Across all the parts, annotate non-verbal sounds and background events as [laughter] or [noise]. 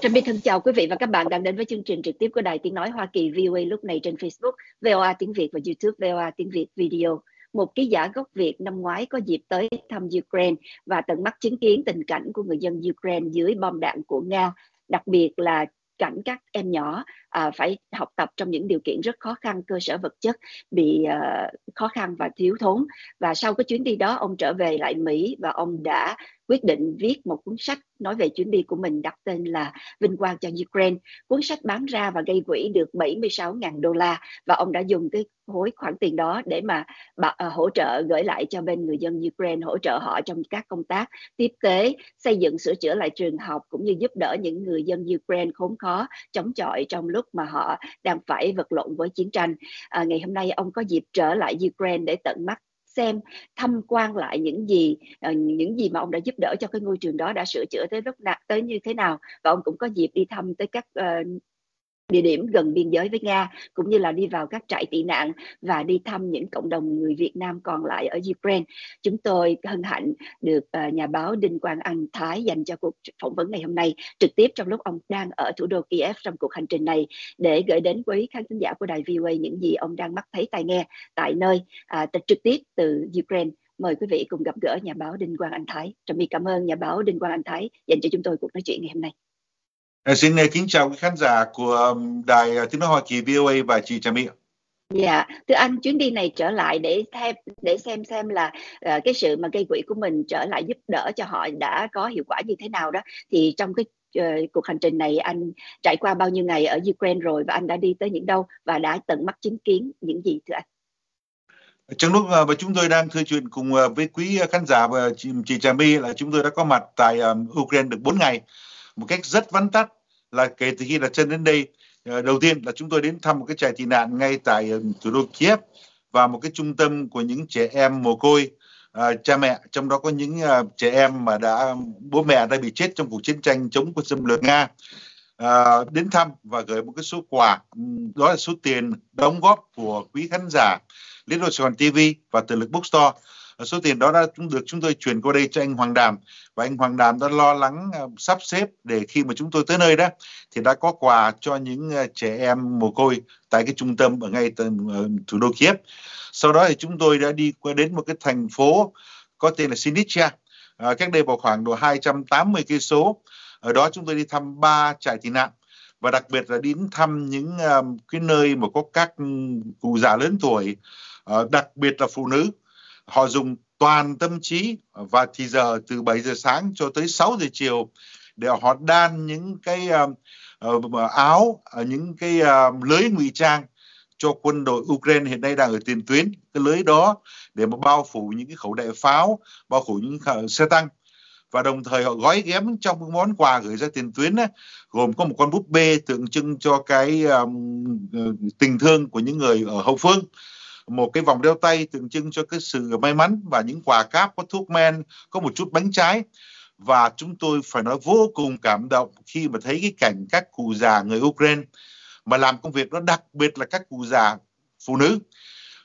Trâm Bi thân chào quý vị và các bạn đang đến với chương trình trực tiếp của Đài Tiếng Nói Hoa Kỳ VOA lúc này trên Facebook, VOA Tiếng Việt và YouTube VOA Tiếng Việt Video. Một ký giả gốc Việt năm ngoái có dịp tới thăm Ukraine và tận mắt chứng kiến tình cảnh của người dân Ukraine dưới bom đạn của Nga, đặc biệt là cảnh các em nhỏ à, phải học tập trong những điều kiện rất khó khăn cơ sở vật chất bị à, khó khăn và thiếu thốn và sau cái chuyến đi đó ông trở về lại Mỹ và ông đã quyết định viết một cuốn sách nói về chuyến đi của mình đặt tên là Vinh quang cho Ukraine. Cuốn sách bán ra và gây quỹ được 76.000 đô la và ông đã dùng cái khối khoản tiền đó để mà ờ, hỗ trợ gửi lại cho bên người dân Ukraine hỗ trợ họ trong các công tác tiếp tế, xây dựng sửa chữa lại trường học cũng như giúp đỡ những người dân Ukraine khốn khó chống chọi trong lúc mà họ đang phải vật lộn với chiến tranh. À, ngày hôm nay ông có dịp trở lại Ukraine để tận mắt xem, tham quan lại những gì ờ, những gì mà ông đã giúp đỡ cho cái ngôi trường đó, đã sửa chữa tới lúc nào, tới như thế nào. Và ông cũng có dịp đi thăm tới các ờ, địa điểm gần biên giới với Nga cũng như là đi vào các trại tị nạn và đi thăm những cộng đồng người Việt Nam còn lại ở Ukraine. Chúng tôi hân hạnh được ờ, nhà báo Đinh Quang Anh Thái dành cho cuộc phỏng vấn ngày hôm nay trực tiếp trong lúc ông đang ở thủ đô Kiev trong cuộc hành trình này để gửi đến quý khán thính giả của đài VOA những gì ông đang mắt thấy tai nghe tại nơi à, trực tiếp từ Ukraine mời quý vị cùng gặp gỡ nhà báo Đinh Quang Anh Thái. Trà My cảm ơn nhà báo Đinh Quang Anh Thái dành cho chúng tôi cuộc nói chuyện ngày hôm nay. À, xin uh, kính chào quý khán giả của đài uh, tiếng nói Hoa Kỳ VOA và chị Trà My. Dạ, thưa anh, chuyến đi này trở lại để thêm để xem xem là uh, cái sự mà gây quỹ của mình trở lại giúp đỡ cho họ đã có hiệu quả như thế nào đó. Thì trong cái uh, cuộc hành trình này anh trải qua bao nhiêu ngày ở Ukraine rồi và anh đã đi tới những đâu và đã tận mắt chứng kiến những gì thưa anh? Trong lúc mà chúng tôi đang thư chuyện cùng với quý khán giả và chị, chị Trà My là chúng tôi đã có mặt tại um, Ukraine được 4 ngày một cách rất vắn tắt là kể từ khi đặt chân đến đây ờ, đầu tiên là chúng tôi đến thăm một cái trại tị nạn ngay tại ờ, thủ đô Kiev và một cái trung tâm của những trẻ em mồ côi. À, cha mẹ trong đó có những uh, trẻ em mà đã bố mẹ đã bị chết trong cuộc chiến tranh chống quân xâm lược Nga. À, đến thăm và gửi một cái số quà ừ, đó là số tiền đóng góp của quý khán giả Liên đoàn Sài Gòn TV và từ lực bookstore số tiền đó đã được chúng tôi chuyển qua đây cho anh Hoàng Đàm và anh Hoàng Đàm đã lo lắng ờ, sắp xếp để khi mà chúng tôi tới nơi đó thì đã có quà cho những ờ, trẻ em mồ côi tại cái trung tâm ở ngay ờ, thủ đô Kiev. Sau đó thì chúng tôi đã đi qua đến một cái thành phố có tên là Sinitcha, à, cách đây vào khoảng độ 280 cây số. Ở đó chúng tôi đi thăm ba trại tị nạn và đặc biệt là đến thăm những um, cái nơi mà có các cụ già lớn tuổi, uh, đặc biệt là phụ nữ họ dùng toàn tâm trí và thì giờ từ 7 giờ sáng cho tới 6 giờ chiều để họ đan những cái uh, áo ờ, những cái uh, lưới ngụy trang cho quân đội Ukraine hiện nay đang ở tiền tuyến. Cái lưới đó để mà bao phủ những cái khẩu đại pháo bao phủ những xe tăng. Và đồng thời họ gói ghém trong món quà gửi ra tiền tuyến ấy, gồm có một con búp bê tượng trưng cho cái um, ờ, tình thương của những người ở hậu phương một cái vòng đeo tay tượng trưng cho cái sự may mắn và những quà cáp có thuốc men có một chút bánh trái. Và chúng tôi phải nói vô cùng cảm động khi mà thấy cái cảnh các cụ già người Ukraine mà làm công việc đó đặc biệt là các cụ già phụ nữ.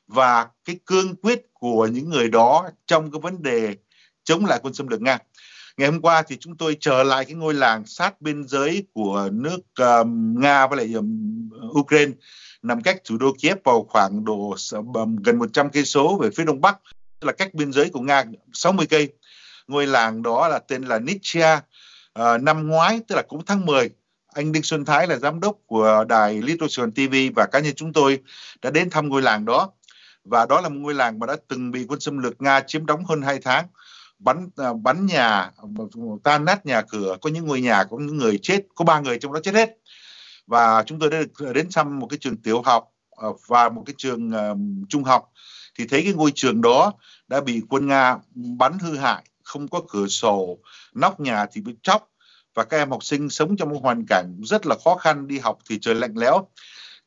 Và cái cương quyết của những người đó trong cái vấn đề chống lại quân xâm lược Nga. Ngày hôm qua thì chúng tôi trở lại cái ngôi làng sát biên giới của nước uh, Nga với lại um, Ukraine nằm cách thủ đô Kiev vào khoảng độ gần 100 cây số về phía đông bắc, tức là cách biên giới của Nga 60 cây. Ngôi làng đó là tên là Nitsia. À, năm ngoái, tức là cũng tháng 10, anh Đinh Xuân Thái là giám đốc của đài Little Saigon TV và cá nhân chúng tôi đã đến thăm ngôi làng đó. Và đó là một ngôi làng mà đã từng bị quân xâm lược Nga chiếm đóng hơn 2 tháng bắn à, bắn nhà tan nát nhà cửa có những ngôi nhà có những người chết có ba người trong đó chết hết và chúng tôi đã được đến thăm một cái trường tiểu học ờ, và một cái trường uh, trung học. Thì thấy cái ngôi trường đó đã bị quân Nga bắn hư hại, không có cửa sổ, nóc nhà thì bị chóc. Và các em học sinh sống trong một hoàn cảnh rất là khó khăn đi học thì trời lạnh lẽo.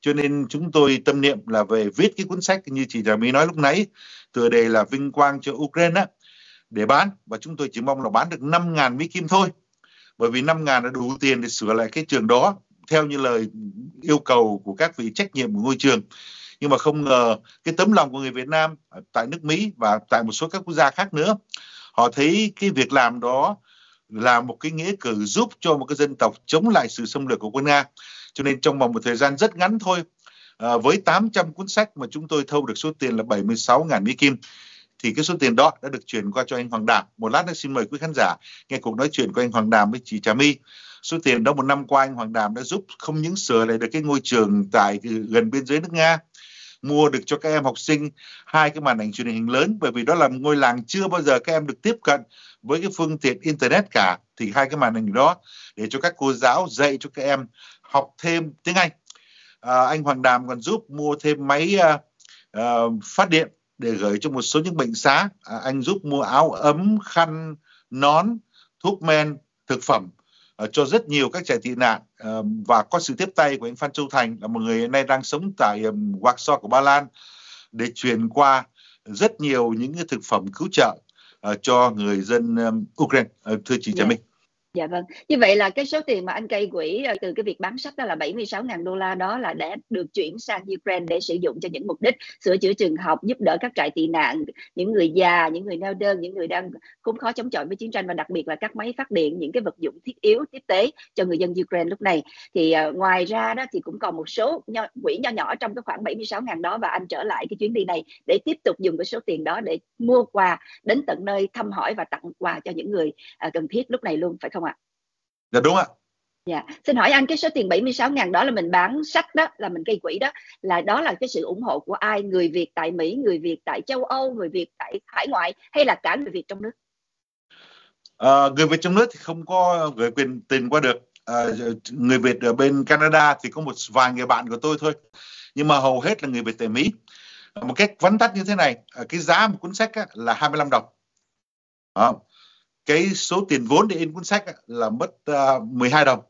Cho nên chúng tôi tâm niệm là về viết cái cuốn sách như chị Trà My nói lúc nãy tựa đề là vinh quang cho Ukraine á, để bán. Và chúng tôi chỉ mong là bán được 5.000 Mỹ Kim thôi. Bởi vì 5.000 là đủ tiền để sửa lại cái trường đó theo như lời yêu cầu của các vị trách nhiệm của ngôi trường nhưng mà không ngờ cái tấm lòng của người Việt Nam tại nước Mỹ và tại một số các quốc gia khác nữa họ thấy cái việc làm đó là một cái nghĩa cử giúp cho một cái dân tộc chống lại sự xâm lược của quân Nga. Cho nên trong vòng một thời gian rất ngắn thôi, à, với 800 cuốn sách mà chúng tôi thâu được số tiền là 76.000 Mỹ Kim, thì cái số tiền đó đã được chuyển qua cho anh Hoàng Đàm. Một lát nữa xin mời quý khán giả nghe cuộc nói chuyện của anh Hoàng Đàm với chị Trà My. Số tiền đó một năm qua anh Hoàng Đàm đã giúp không những sửa lại được cái ngôi trường tại gần biên giới nước Nga, mua được cho các em học sinh hai cái màn ảnh truyền hình lớn bởi vì đó là một ngôi làng chưa bao giờ các em được tiếp cận với cái phương tiện internet cả thì hai cái màn hình đó để cho các cô giáo dạy cho các em học thêm tiếng Anh. À, anh Hoàng Đàm còn giúp mua thêm máy uh, uh, phát điện để gửi cho một số những bệnh xá. À, anh giúp mua áo ấm, khăn, nón, thuốc men, thực phẩm cho rất nhiều các trẻ tị nạn uh, và có sự tiếp tay của anh Phan Châu Thành là một người hiện nay đang sống tại Warsaw của Ba Lan để truyền qua rất nhiều những cái thực phẩm cứu trợ uh, cho người dân Ukraine. Thưa chị yeah. Trà Minh. Dạ vâng. Như vậy là cái số tiền mà anh cây quỹ ờ, từ cái việc bán sách đó là 76.000 đô la đó là đã được chuyển sang Ukraine để sử dụng cho những mục đích sửa chữa trường học, giúp đỡ các trại tị nạn, những người già, những người neo đơn, những người đang khốn khó chống chọi với chiến tranh và đặc biệt là các máy phát điện, những cái vật dụng thiết yếu tiếp tế cho người dân Ukraine lúc này. Thì uh, ngoài ra đó thì cũng còn một số nho, quỹ nho nhỏ trong cái khoảng 76.000 đó và anh trở lại cái chuyến đi này để tiếp tục dùng cái số tiền đó để mua quà đến tận nơi thăm hỏi và tặng quà cho những người uh, cần thiết lúc này luôn phải không ạ? Dạ đúng ạ. Dạ, xin hỏi anh cái số tiền 76 ngàn đó là mình bán sách đó, là mình gây quỹ đó, là đó là cái sự ủng hộ của ai? Người Việt tại Mỹ, người Việt tại châu Âu, người Việt tại hải ngoại hay là cả người Việt trong nước? À, người Việt trong nước thì không có gửi quyền tiền qua được. À, người Việt ở bên Canada thì có một vài người bạn của tôi thôi. Nhưng mà hầu hết là người Việt tại Mỹ. Một cách vắn tắt như thế này, cái giá một cuốn sách là 25 đồng. À, cái số tiền vốn để in cuốn sách là mất à, uh, 12 đồng.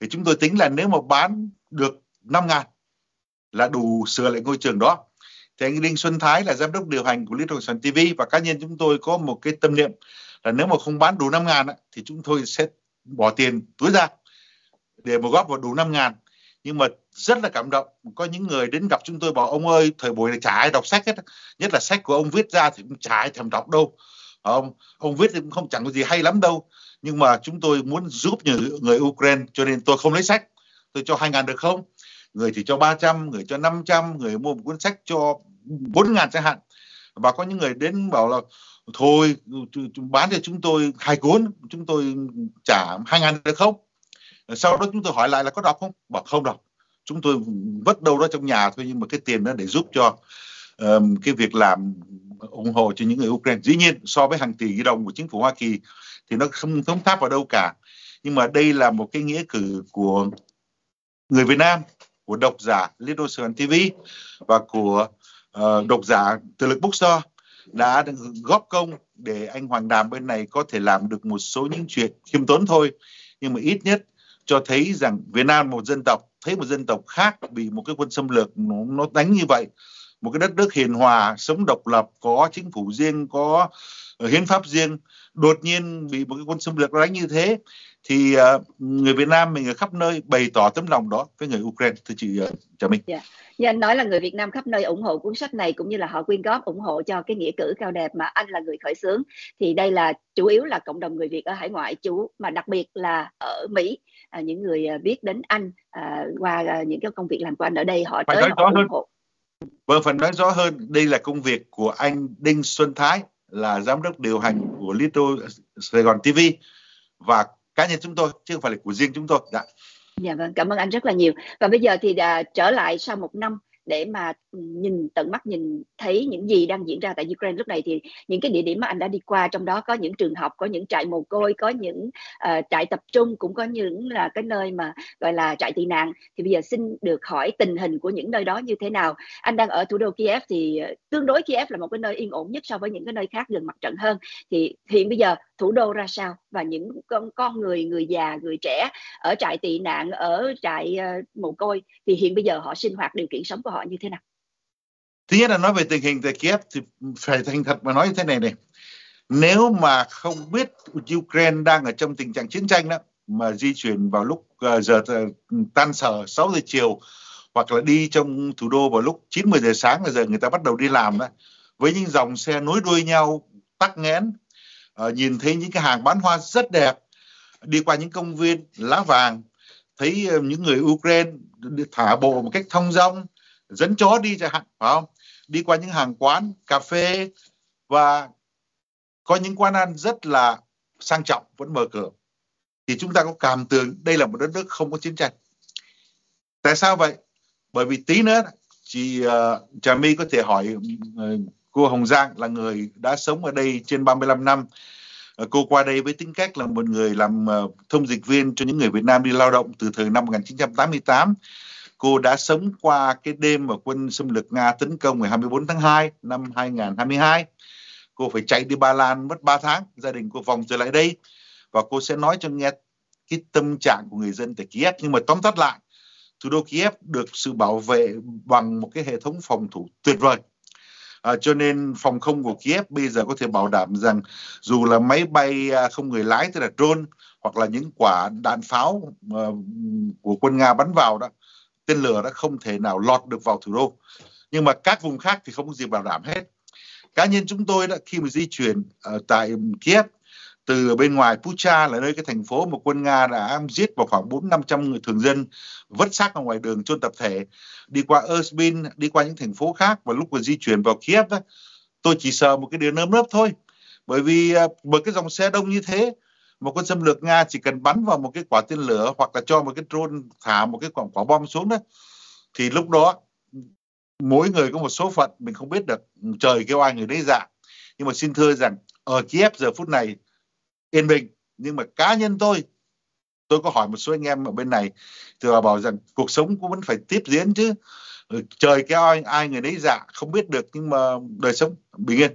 Thì chúng tôi tính là nếu mà bán được 5 ngàn là đủ sửa lại ngôi trường đó. Thì anh Đinh Xuân Thái là giám đốc điều hành của Little Sản TV và cá nhân chúng tôi có một cái tâm niệm là nếu mà không bán đủ 5 ngàn thì chúng tôi sẽ bỏ tiền túi ra để mà góp vào đủ 5 ngàn. Nhưng mà rất là cảm động có những người đến gặp chúng tôi bảo ông ơi thời buổi này chả ai đọc sách hết nhất là sách của ông viết ra thì cũng chả ai thèm đọc đâu ông ông viết thì cũng không chẳng có gì hay lắm đâu. Nhưng mà chúng tôi muốn giúp người, người Ukraine cho nên tôi không lấy sách. Tôi cho hai ngàn được không? Người thì cho 300 người cho 500 người mua một cuốn sách cho bốn ngàn chẳng hạn. Và có những người đến bảo là thôi bán cho chúng tôi hai cuốn chúng tôi trả hai ngàn được không? Sau đó chúng tôi hỏi lại là có đọc không? Bảo không đọc. Chúng tôi vất đâu đó trong nhà thôi nhưng mà cái tiền đó để giúp cho um, cái việc làm ủng hộ cho những người Ukraine. Dĩ nhiên so với hàng tỷ đồng của chính phủ Hoa Kỳ thì nó không thống tháp vào đâu cả. Nhưng mà đây là một cái nghĩa cử của người Việt Nam, của độc giả Little Sun TV và của uh, độc giả Từ lực Bookstore đã góp công để anh Hoàng Đàm bên này có thể làm được một số những chuyện khiêm tốn thôi nhưng mà ít nhất cho thấy rằng Việt Nam một dân tộc thấy một dân tộc khác bị một cái quân xâm lược nó, nó đánh như vậy một cái đất nước hiền hòa sống độc lập có chính phủ riêng có uh, hiến pháp riêng đột nhiên bị một cái quân xâm lược đánh như thế thì uh, người Việt Nam mình ở khắp nơi bày tỏ tấm lòng đó với người Ukraine thưa chị uh, Trà Minh. Yeah. Như anh nói là người Việt Nam khắp nơi ủng hộ cuốn sách này cũng như là họ quyên góp ủng hộ cho cái nghĩa cử cao đẹp mà anh là người khởi xướng thì đây là chủ yếu là cộng đồng người Việt ở hải ngoại chủ mà đặc biệt là ở Mỹ à, những người biết đến anh à, qua à, những cái công việc làm của anh ở đây họ Phải tới họ ủng hộ Vâng, phần nói rõ hơn, đây là công việc của anh Đinh Xuân Thái, là giám đốc điều hành của Little Sài Gòn TV và cá nhân chúng tôi, chứ không phải là của riêng chúng tôi. Dạ. Dạ vâng, cảm ơn anh rất là nhiều. Và bây giờ thì đã trở lại sau một năm để mà nhìn tận mắt nhìn thấy những gì đang diễn ra tại Ukraine. Lúc này thì những cái địa điểm mà anh đã đi qua trong đó có những trường học có những trại mồ côi có những uh, trại tập trung cũng có những là cái nơi mà gọi là trại tị nạn. Thì bây giờ xin được hỏi tình hình của những nơi đó như thế nào? Anh đang ở thủ đô Kiev thì ờ, tương đối Kiev là một cái nơi yên ổn nhất so với những cái nơi khác gần mặt trận hơn. Thì hiện bây giờ thủ đô ra sao? Và những con con người người già người trẻ ở trại tị nạn ở trại uh, mồ côi thì hiện bây giờ họ sinh hoạt điều kiện sống của họ như thế nào? Thứ nhất là nói về tình hình tại Kiev thì phải thành thật mà nói như thế này này. Nếu mà không biết Ukraine đang ở trong tình trạng chiến tranh đó, mà di chuyển vào lúc ờ, giờ tan sở 6 giờ chiều, hoặc là đi trong thủ đô vào lúc 9 10 giờ sáng là giờ người ta bắt đầu đi làm đó, với những dòng xe nối đuôi nhau, tắc nghẽn ờ, nhìn thấy những cái hàng bán hoa rất đẹp, đi qua những công viên lá vàng, thấy ờ, những người Ukraine thả bộ một cách thông dong dẫn chó đi chẳng hạn phải không? Đi qua những hàng quán cà phê và có những quán ăn rất là sang trọng vẫn mở cửa. Thì chúng ta có cảm tưởng đây là một đất nước không có chiến tranh. Tại sao vậy? Bởi vì tí nữa chị uh, Trà My có thể hỏi uh, cô Hồng Giang là người đã sống ở đây trên 35 năm. Uh, cô qua đây với tính cách là một người làm uh, thông dịch viên cho những người Việt Nam đi lao động từ thời năm 1988 cô đã sống qua cái đêm mà quân xâm lược Nga tấn công ngày 24 tháng 2 năm 2022 cô phải chạy đi Ba Lan mất 3 tháng gia đình cô vòng trở lại đây và cô sẽ nói cho nghe cái tâm trạng của người dân tại Kiev. Nhưng mà tóm tắt lại thủ đô Kiev được sự bảo vệ bằng một cái hệ thống phòng thủ tuyệt vời. À, cho nên phòng không của Kiev bây giờ có thể bảo đảm rằng dù là máy bay à, không người lái tức là drone hoặc là những quả đạn pháo uh, của quân Nga bắn vào đó tên lửa đã không thể nào lọt được vào thủ đô. Nhưng mà các vùng khác thì không có gì bảo đảm hết. Cá nhân chúng tôi đã, khi mà di chuyển ở tại Kiev, từ bên ngoài Pucha là nơi cái thành phố mà quân Nga đã giết vào khoảng bốn năm trăm người thường dân, vứt xác ở ngoài đường chôn tập thể. Đi qua Erzbin đi qua những thành phố khác và lúc mà di chuyển vào Kiev tôi chỉ sợ một cái điều nơm nớp thôi. Bởi vì ờ, bởi cái dòng xe đông như thế một quân xâm lược Nga chỉ cần bắn vào một cái quả tên lửa hoặc là cho một cái drone thả một cái quả, quả bom xuống đó thì lúc đó mỗi người có một số phận mình không biết được trời kêu ai người đấy dạ. Nhưng mà xin thưa rằng ở Kiev giờ phút này yên bình. Nhưng mà cá nhân tôi tôi có hỏi một số anh em ở bên này thì họ bảo rằng cuộc sống cũng vẫn phải tiếp diễn chứ. Ừ, trời kêu ai, ai người đấy dạ không biết được nhưng mà đời sống bình yên.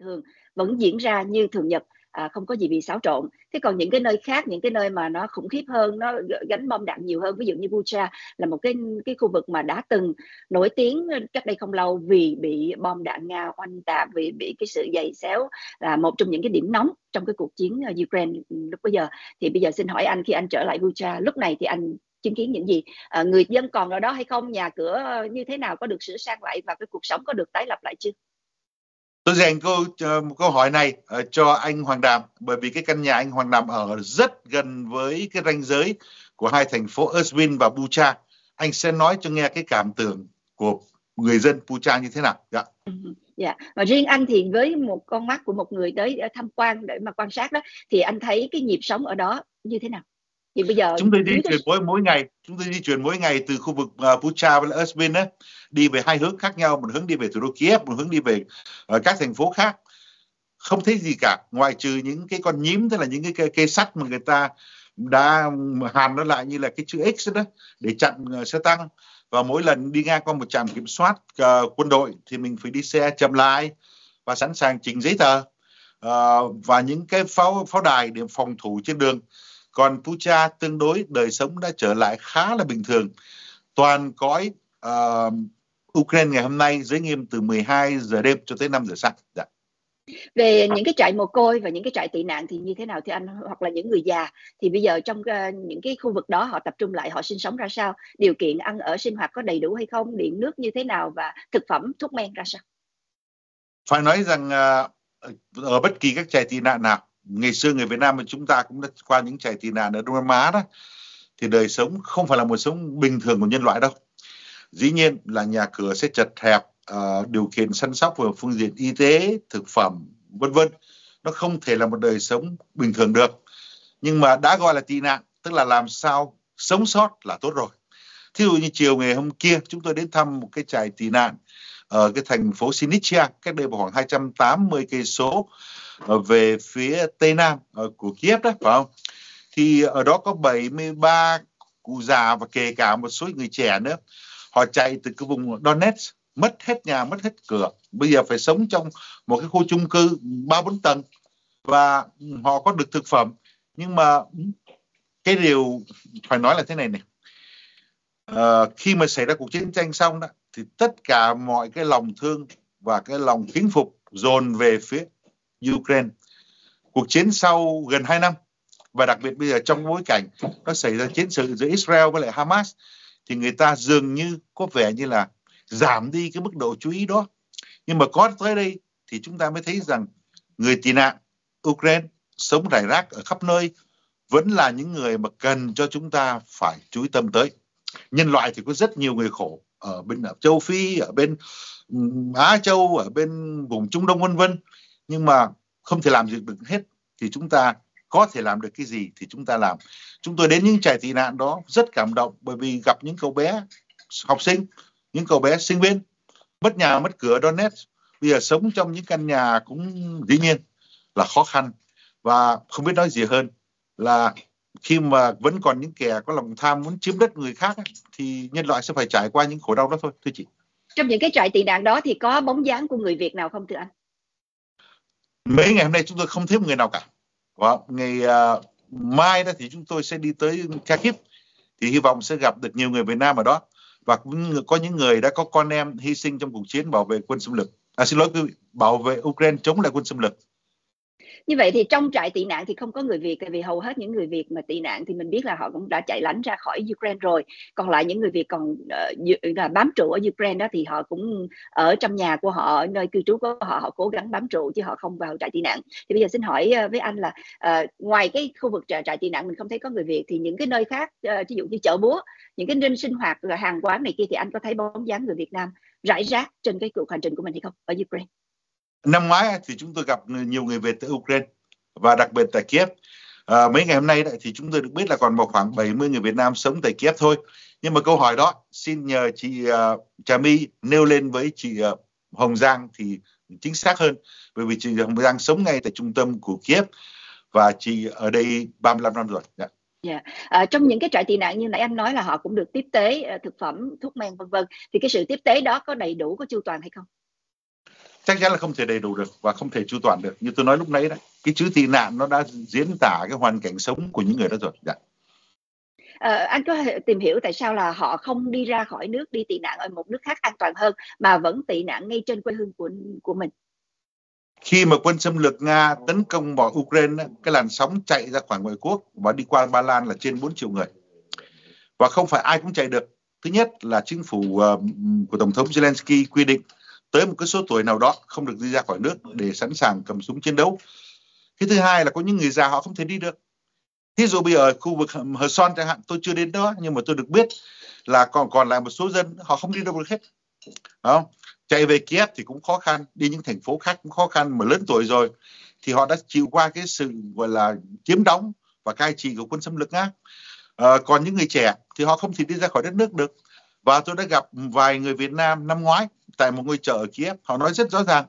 Thường vẫn diễn ra như thường nhật à, không có gì bị xáo trộn. Thế còn những cái nơi khác những cái nơi mà nó khủng khiếp hơn nó gánh bom đạn nhiều hơn ví dụ như Bucha là một cái cái khu vực mà đã từng nổi tiếng cách đây không lâu vì bị bom đạn nga oanh tạc vì bị cái sự dày xéo là một trong những cái điểm nóng trong cái cuộc chiến à, Ukraine lúc bây giờ. Thì bây giờ xin hỏi anh khi anh trở lại Bucha lúc này thì anh chứng kiến những gì? À, người dân còn ở đó hay không? Nhà cửa như thế nào? Có được sửa sang lại và cái cuộc sống có được tái lập lại chưa? Tôi dành câu uh, một câu hỏi này uh, cho anh Hoàng Đàm bởi vì cái căn nhà anh Hoàng Đàm ở rất gần với cái ranh giới của hai thành phố Erbil và Bucha. Anh sẽ nói cho nghe cái cảm tưởng của người dân Bucha như thế nào. Dạ. Dạ, và riêng anh thì với một con mắt của một người tới tham quan để mà quan sát đó thì anh thấy cái nhịp sống ở đó như thế nào? Thì bây giờ chúng tôi di chuyển mỗi mỗi ngày chúng tôi di chuyển mỗi ngày từ khu vực uh, Pucha và Erzbin á đi về hai hướng khác nhau một hướng đi về thủ đô Kiev một hướng đi về uh, các thành phố khác. Không thấy gì cả ngoại trừ những cái con nhím tức là những cái cây, cây sắt mà người ta đã hàn nó lại như là cái chữ X đó để chặn uh, xe tăng. Và mỗi lần đi ngang qua một trạm kiểm soát uh, quân đội thì mình phải đi xe chậm lại và sẵn sàng trình giấy tờ. Uh, và những cái pháo pháo đài để phòng thủ trên đường còn Pucha tương đối đời sống đã trở lại khá là bình thường. Toàn cõi uh, Ukraine ngày hôm nay giới nghiêm từ 12 giờ đêm cho tới 5 giờ sáng. Dạ. Về những cái trại mồ côi và những cái trại tị nạn thì như thế nào thì anh? Hoặc là những người già thì bây giờ trong uh, những cái khu vực đó họ tập trung lại họ sinh sống ra sao? Điều kiện ăn ở sinh hoạt có đầy đủ hay không? Điện nước như thế nào và thực phẩm thuốc men ra sao? Phải nói rằng uh, ở bất kỳ các trại tị nạn nào ngày xưa người Việt Nam mà chúng ta cũng đã qua những trại tị nạn ở Đông Nam Á đó thì đời sống không phải là một sống bình thường của nhân loại đâu. Dĩ nhiên là nhà cửa sẽ chật hẹp uh, điều kiện săn sóc về phương diện y tế thực phẩm vân vân nó không thể là một đời sống bình thường được. Nhưng mà đã gọi là tị nạn tức là làm sao sống sót là tốt rồi. Thí dụ như chiều ngày hôm kia chúng tôi đến thăm một cái trại tị nạn ở cái thành phố Sinichia cách đây khoảng 280 cây số. Ờ, về phía tây nam ờ, của Kiev đó phải không? Thì ở đó có 73 cụ già và kể cả một số người trẻ nữa. Họ chạy từ cái vùng Donetsk mất hết nhà mất hết cửa bây giờ phải sống trong một cái khu chung cư ba bốn tầng và họ có được thực phẩm nhưng mà cái điều phải nói là thế này này à, khi mà xảy ra cuộc chiến tranh xong đó thì tất cả mọi cái lòng thương và cái lòng kính phục dồn về phía Ukraine. Cuộc chiến sau gần 2 năm và đặc biệt bây giờ trong bối cảnh nó xảy ra chiến sự giữa Israel với lại Hamas thì người ta dường như có vẻ như là giảm đi cái mức độ chú ý đó. Nhưng mà có tới đây thì chúng ta mới thấy rằng người tị nạn Ukraine sống rải rác ở khắp nơi vẫn là những người mà cần cho chúng ta phải chú ý tâm tới. Nhân loại thì có rất nhiều người khổ ở bên ở châu Phi, ở bên Á Châu, ở bên vùng Trung Đông vân vân. Nhưng mà không thể làm gì được hết thì chúng ta có thể làm được cái gì thì chúng ta làm. Chúng tôi đến những trại tị nạn đó rất cảm động bởi vì gặp những cậu bé học sinh, những cậu bé sinh viên mất nhà mất cửa Donetsk bây giờ sống trong những căn nhà cũng dĩ nhiên là khó khăn và không biết nói gì hơn là khi mà vẫn còn những kẻ có lòng tham muốn chiếm đất người khác thì nhân loại sẽ phải trải qua những khổ đau đó thôi thưa chị. Trong những cái trại tị nạn đó thì có bóng dáng của người Việt nào không thưa anh? Mấy ngày hôm nay chúng tôi không thấy một người nào cả. Và ngày uh, mai đó thì chúng tôi sẽ đi tới Kharkiv. Thì hy vọng sẽ gặp được nhiều người Việt Nam ở đó. Và cũng có những người đã có con em hy sinh trong cuộc chiến bảo vệ quân xâm lược. À, xin lỗi quý vị bảo vệ Ukraine chống lại quân xâm lược như vậy thì trong trại tị nạn thì không có người Việt tại vì hầu hết những người Việt mà tị nạn thì mình biết là họ cũng đã chạy lánh ra khỏi Ukraine rồi. Còn lại những người Việt còn uh, là bám trụ ở Ukraine đó thì họ cũng ở trong nhà của họ nơi cư trú của họ họ cố gắng bám trụ chứ họ không vào trại tị nạn. Thì bây giờ xin hỏi ờ, với anh là uh, ngoài cái khu vực trại, trại tị nạn mình không thấy có người Việt thì những cái nơi khác uh, ví dụ như chợ búa những cái nơi sinh hoạt hàng quán này kia thì anh có thấy bóng dáng người Việt Nam rải rác trên cái cuộc hành trình của mình hay không ở Ukraine? Năm ngoái thì chúng tôi gặp nhiều người Việt từ Ukraine và đặc biệt tại Kiev. À, mấy ngày hôm nay thì chúng tôi được biết là còn một khoảng 70 người Việt Nam sống tại Kiev thôi. Nhưng mà câu hỏi đó xin nhờ chị uh, Trà My nêu lên với chị uh, Hồng Giang thì chính xác hơn bởi vì chị Hồng Giang sống ngay tại trung tâm của Kiev và chị ở đây 35 năm rồi. Yeah. Yeah. À, trong những cái trại tị nạn như nãy anh nói là họ cũng được tiếp tế uh, thực phẩm, thuốc men vân vân thì cái sự tiếp tế đó có đầy đủ có chu toàn hay không? Chắc chắn là không thể đầy đủ được và không thể chu toàn được. Như tôi nói lúc nãy đấy cái chữ tị nạn nó đã diễn tả cái hoàn cảnh sống của những người đó rồi. Dạ. À, anh có tìm hiểu tại sao là họ không đi ra khỏi nước đi tị nạn ở một nước khác an toàn hơn mà vẫn tị nạn ngay trên quê hương của của mình? Khi mà quân xâm lược Nga tấn công vào Ukraine cái làn sóng chạy ra khỏi ngoại quốc và đi qua Ba Lan là trên 4 triệu người. Và không phải ai cũng chạy được. Thứ nhất là chính phủ uh, của tổng thống Zelensky quy định tới một cái số tuổi nào đó không được đi ra khỏi nước để sẵn sàng cầm súng chiến đấu. Cái thứ hai là có những người già họ không thể đi được. Thí dụ bây giờ khu vực Hờ Son chẳng hạn tôi chưa đến đó nhưng mà tôi được biết là còn còn lại một số dân họ không đi đâu được hết. Không chạy về Kiev thì cũng khó khăn đi những thành phố khác cũng khó khăn mà lớn tuổi rồi thì họ đã chịu qua cái sự gọi là chiếm đóng và cai trị của quân xâm lược Nga. À, còn những người trẻ thì họ không thể đi ra khỏi đất nước được. Và tôi đã gặp vài người Việt Nam năm ngoái tại một ngôi chợ ở Kiev. Họ nói rất rõ ràng